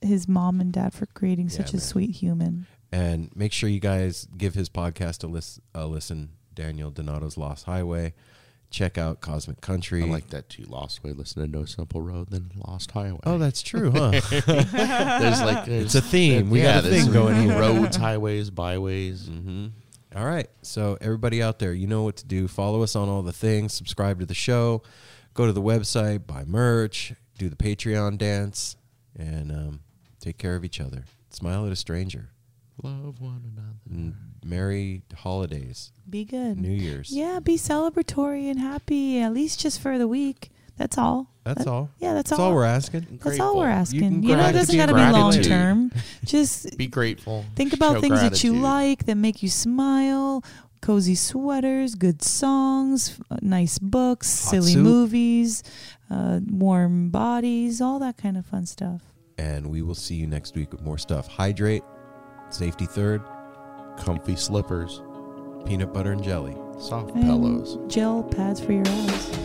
his mom and dad for creating
Yeah,
such a
man.
sweet human.
And make sure you guys give his podcast a, lis- a listen. Daniel Donato's Lost Highway. check out Cosmic Country.
I like that too. Lost way, listen to No Simple Road, then Lost Highway.
Oh, that's true, huh? [laughs]
there's like
It's a theme. We
yeah,
got a thing going here.
Roads, highways, byways.
Mm-hmm. All right. So everybody out there, you know what to do. Follow us on all the things. Subscribe to the show. Go to the website. Buy merch. Do the Patreon dance, and um, take care of each other. Smile at a stranger.
Love one another.
And merry holidays.
Be good.
New Year's.
Yeah, be celebratory and happy, at least just for the week. That's all.
That's
That-
all.
Yeah, that's,
That's all we're asking.
That's all we're asking.
You
You, know, it
gratitude.
doesn't got to be long term. [laughs] Just
Be grateful.
think about
Show
things that you like that make you smile. Cozy sweaters, good songs, nice books, silly
soup.
movies, uh, warm bodies, all that kind of fun stuff.
And we will see you next week with more stuff. Hydrate. Safety third.
Comfy slippers,
Peanut butter and jelly.
soft
And
pillows.
Gel pads for your eyes.